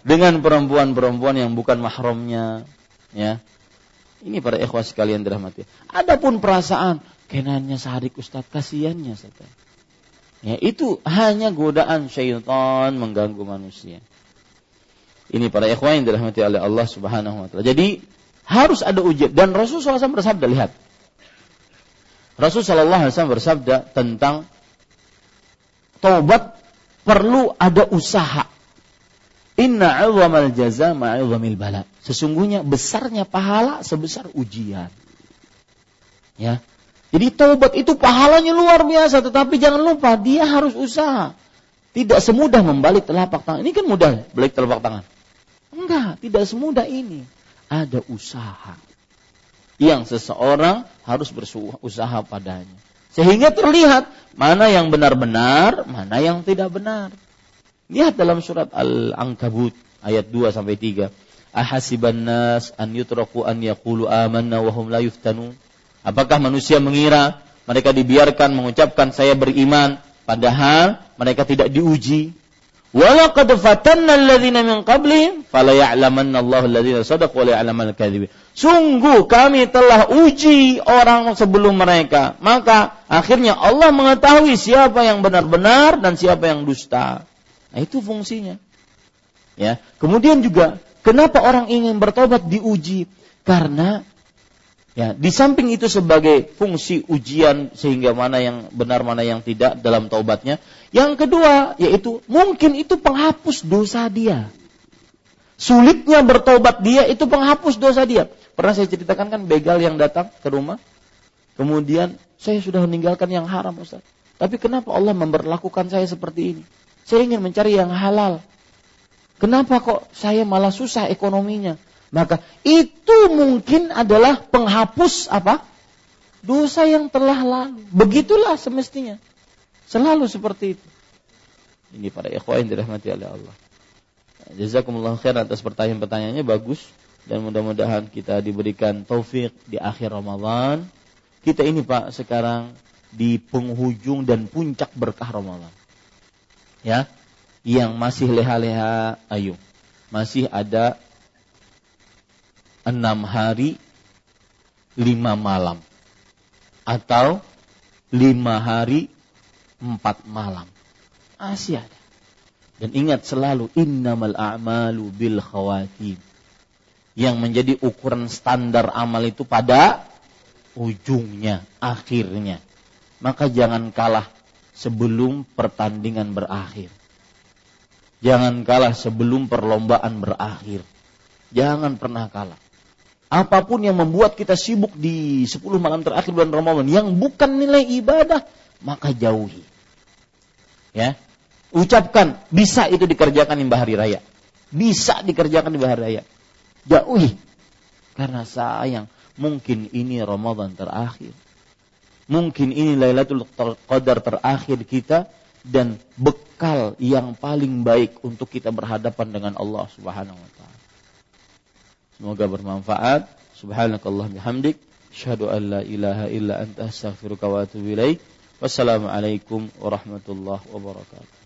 dengan perempuan-perempuan yang bukan mahramnya, ya. Ini para ikhwas sekalian dirahmati. Adapun perasaan, kenannya sahadik Ustaz, kasihannya Ustaz. Ya, itu hanya godaan syaitan mengganggu manusia. Ini para ikhwan yang dirahmati oleh Allah Subhanahu wa taala. Jadi harus ada ujian dan Rasulullah SAW bersabda lihat. Rasulullah SAW bersabda tentang taubat perlu ada usaha. Inna 'idhamal jaza ma'idhamil bala. Sesungguhnya besarnya pahala sebesar ujian. Ya. Jadi taubat itu pahalanya luar biasa, tetapi jangan lupa dia harus usaha. Tidak semudah membalik telapak tangan. Ini kan mudah, balik telapak tangan. Enggak, tidak semudah ini. Ada usaha yang seseorang harus berusaha padanya. Sehingga terlihat mana yang benar-benar, mana yang tidak benar. Lihat dalam surat Al-Ankabut ayat 2 sampai 3. Ahasiban nas an yutraku an yaqulu amanna wa hum la yuftanun. Apakah manusia mengira mereka dibiarkan mengucapkan saya beriman padahal mereka tidak diuji? Walaqad fatanna alladhina min qablihim fala ya'lamanna Allahu alladhina sadaqu wa la ya'lamanna al-kadhibin. Sungguh kami telah uji orang sebelum mereka, maka akhirnya Allah mengetahui siapa yang benar-benar dan siapa yang dusta. Nah, itu fungsinya. Ya. Kemudian juga kenapa orang ingin bertobat diuji? Karena ya, di samping itu sebagai fungsi ujian sehingga mana yang benar mana yang tidak dalam taubatnya. Yang kedua yaitu mungkin itu penghapus dosa dia. Sulitnya bertobat dia itu penghapus dosa dia. Pernah saya ceritakan kan begal yang datang ke rumah. Kemudian saya sudah meninggalkan yang haram Ustaz. Tapi kenapa Allah memperlakukan saya seperti ini? Saya ingin mencari yang halal. Kenapa kok saya malah susah ekonominya? Maka itu mungkin adalah penghapus apa? Dosa yang telah lalu. Begitulah semestinya. Selalu seperti itu. Ini para ikhwah yang dirahmati oleh Allah. Jazakumullah khair atas pertanyaan-pertanyaannya bagus dan mudah-mudahan kita diberikan taufik di akhir Ramadan. Kita ini Pak sekarang di penghujung dan puncak berkah Ramadan ya yang masih leha-leha ayo masih ada enam hari lima malam atau lima hari empat malam masih ada dan ingat selalu innamal a'malu bil khawatim yang menjadi ukuran standar amal itu pada ujungnya akhirnya maka jangan kalah sebelum pertandingan berakhir. Jangan kalah sebelum perlombaan berakhir. Jangan pernah kalah. Apa pun yang membuat kita sibuk di 10 malam terakhir bulan Ramadan yang bukan nilai ibadah, maka jauhi. Ya. Ucapkan bisa itu dikerjakan di hari raya. Bisa dikerjakan di hari raya. Jauhi. Karena sayang, mungkin ini Ramadan terakhir Mungkin ini Lailatul Qadar terakhir kita dan bekal yang paling baik untuk kita berhadapan dengan Allah Subhanahu wa taala. Semoga bermanfaat. Subhanakallah bihamdik, asyhadu an la ilaha illa anta astaghfiruka wa atubu. Wassalamualaikum warahmatullahi wabarakatuh.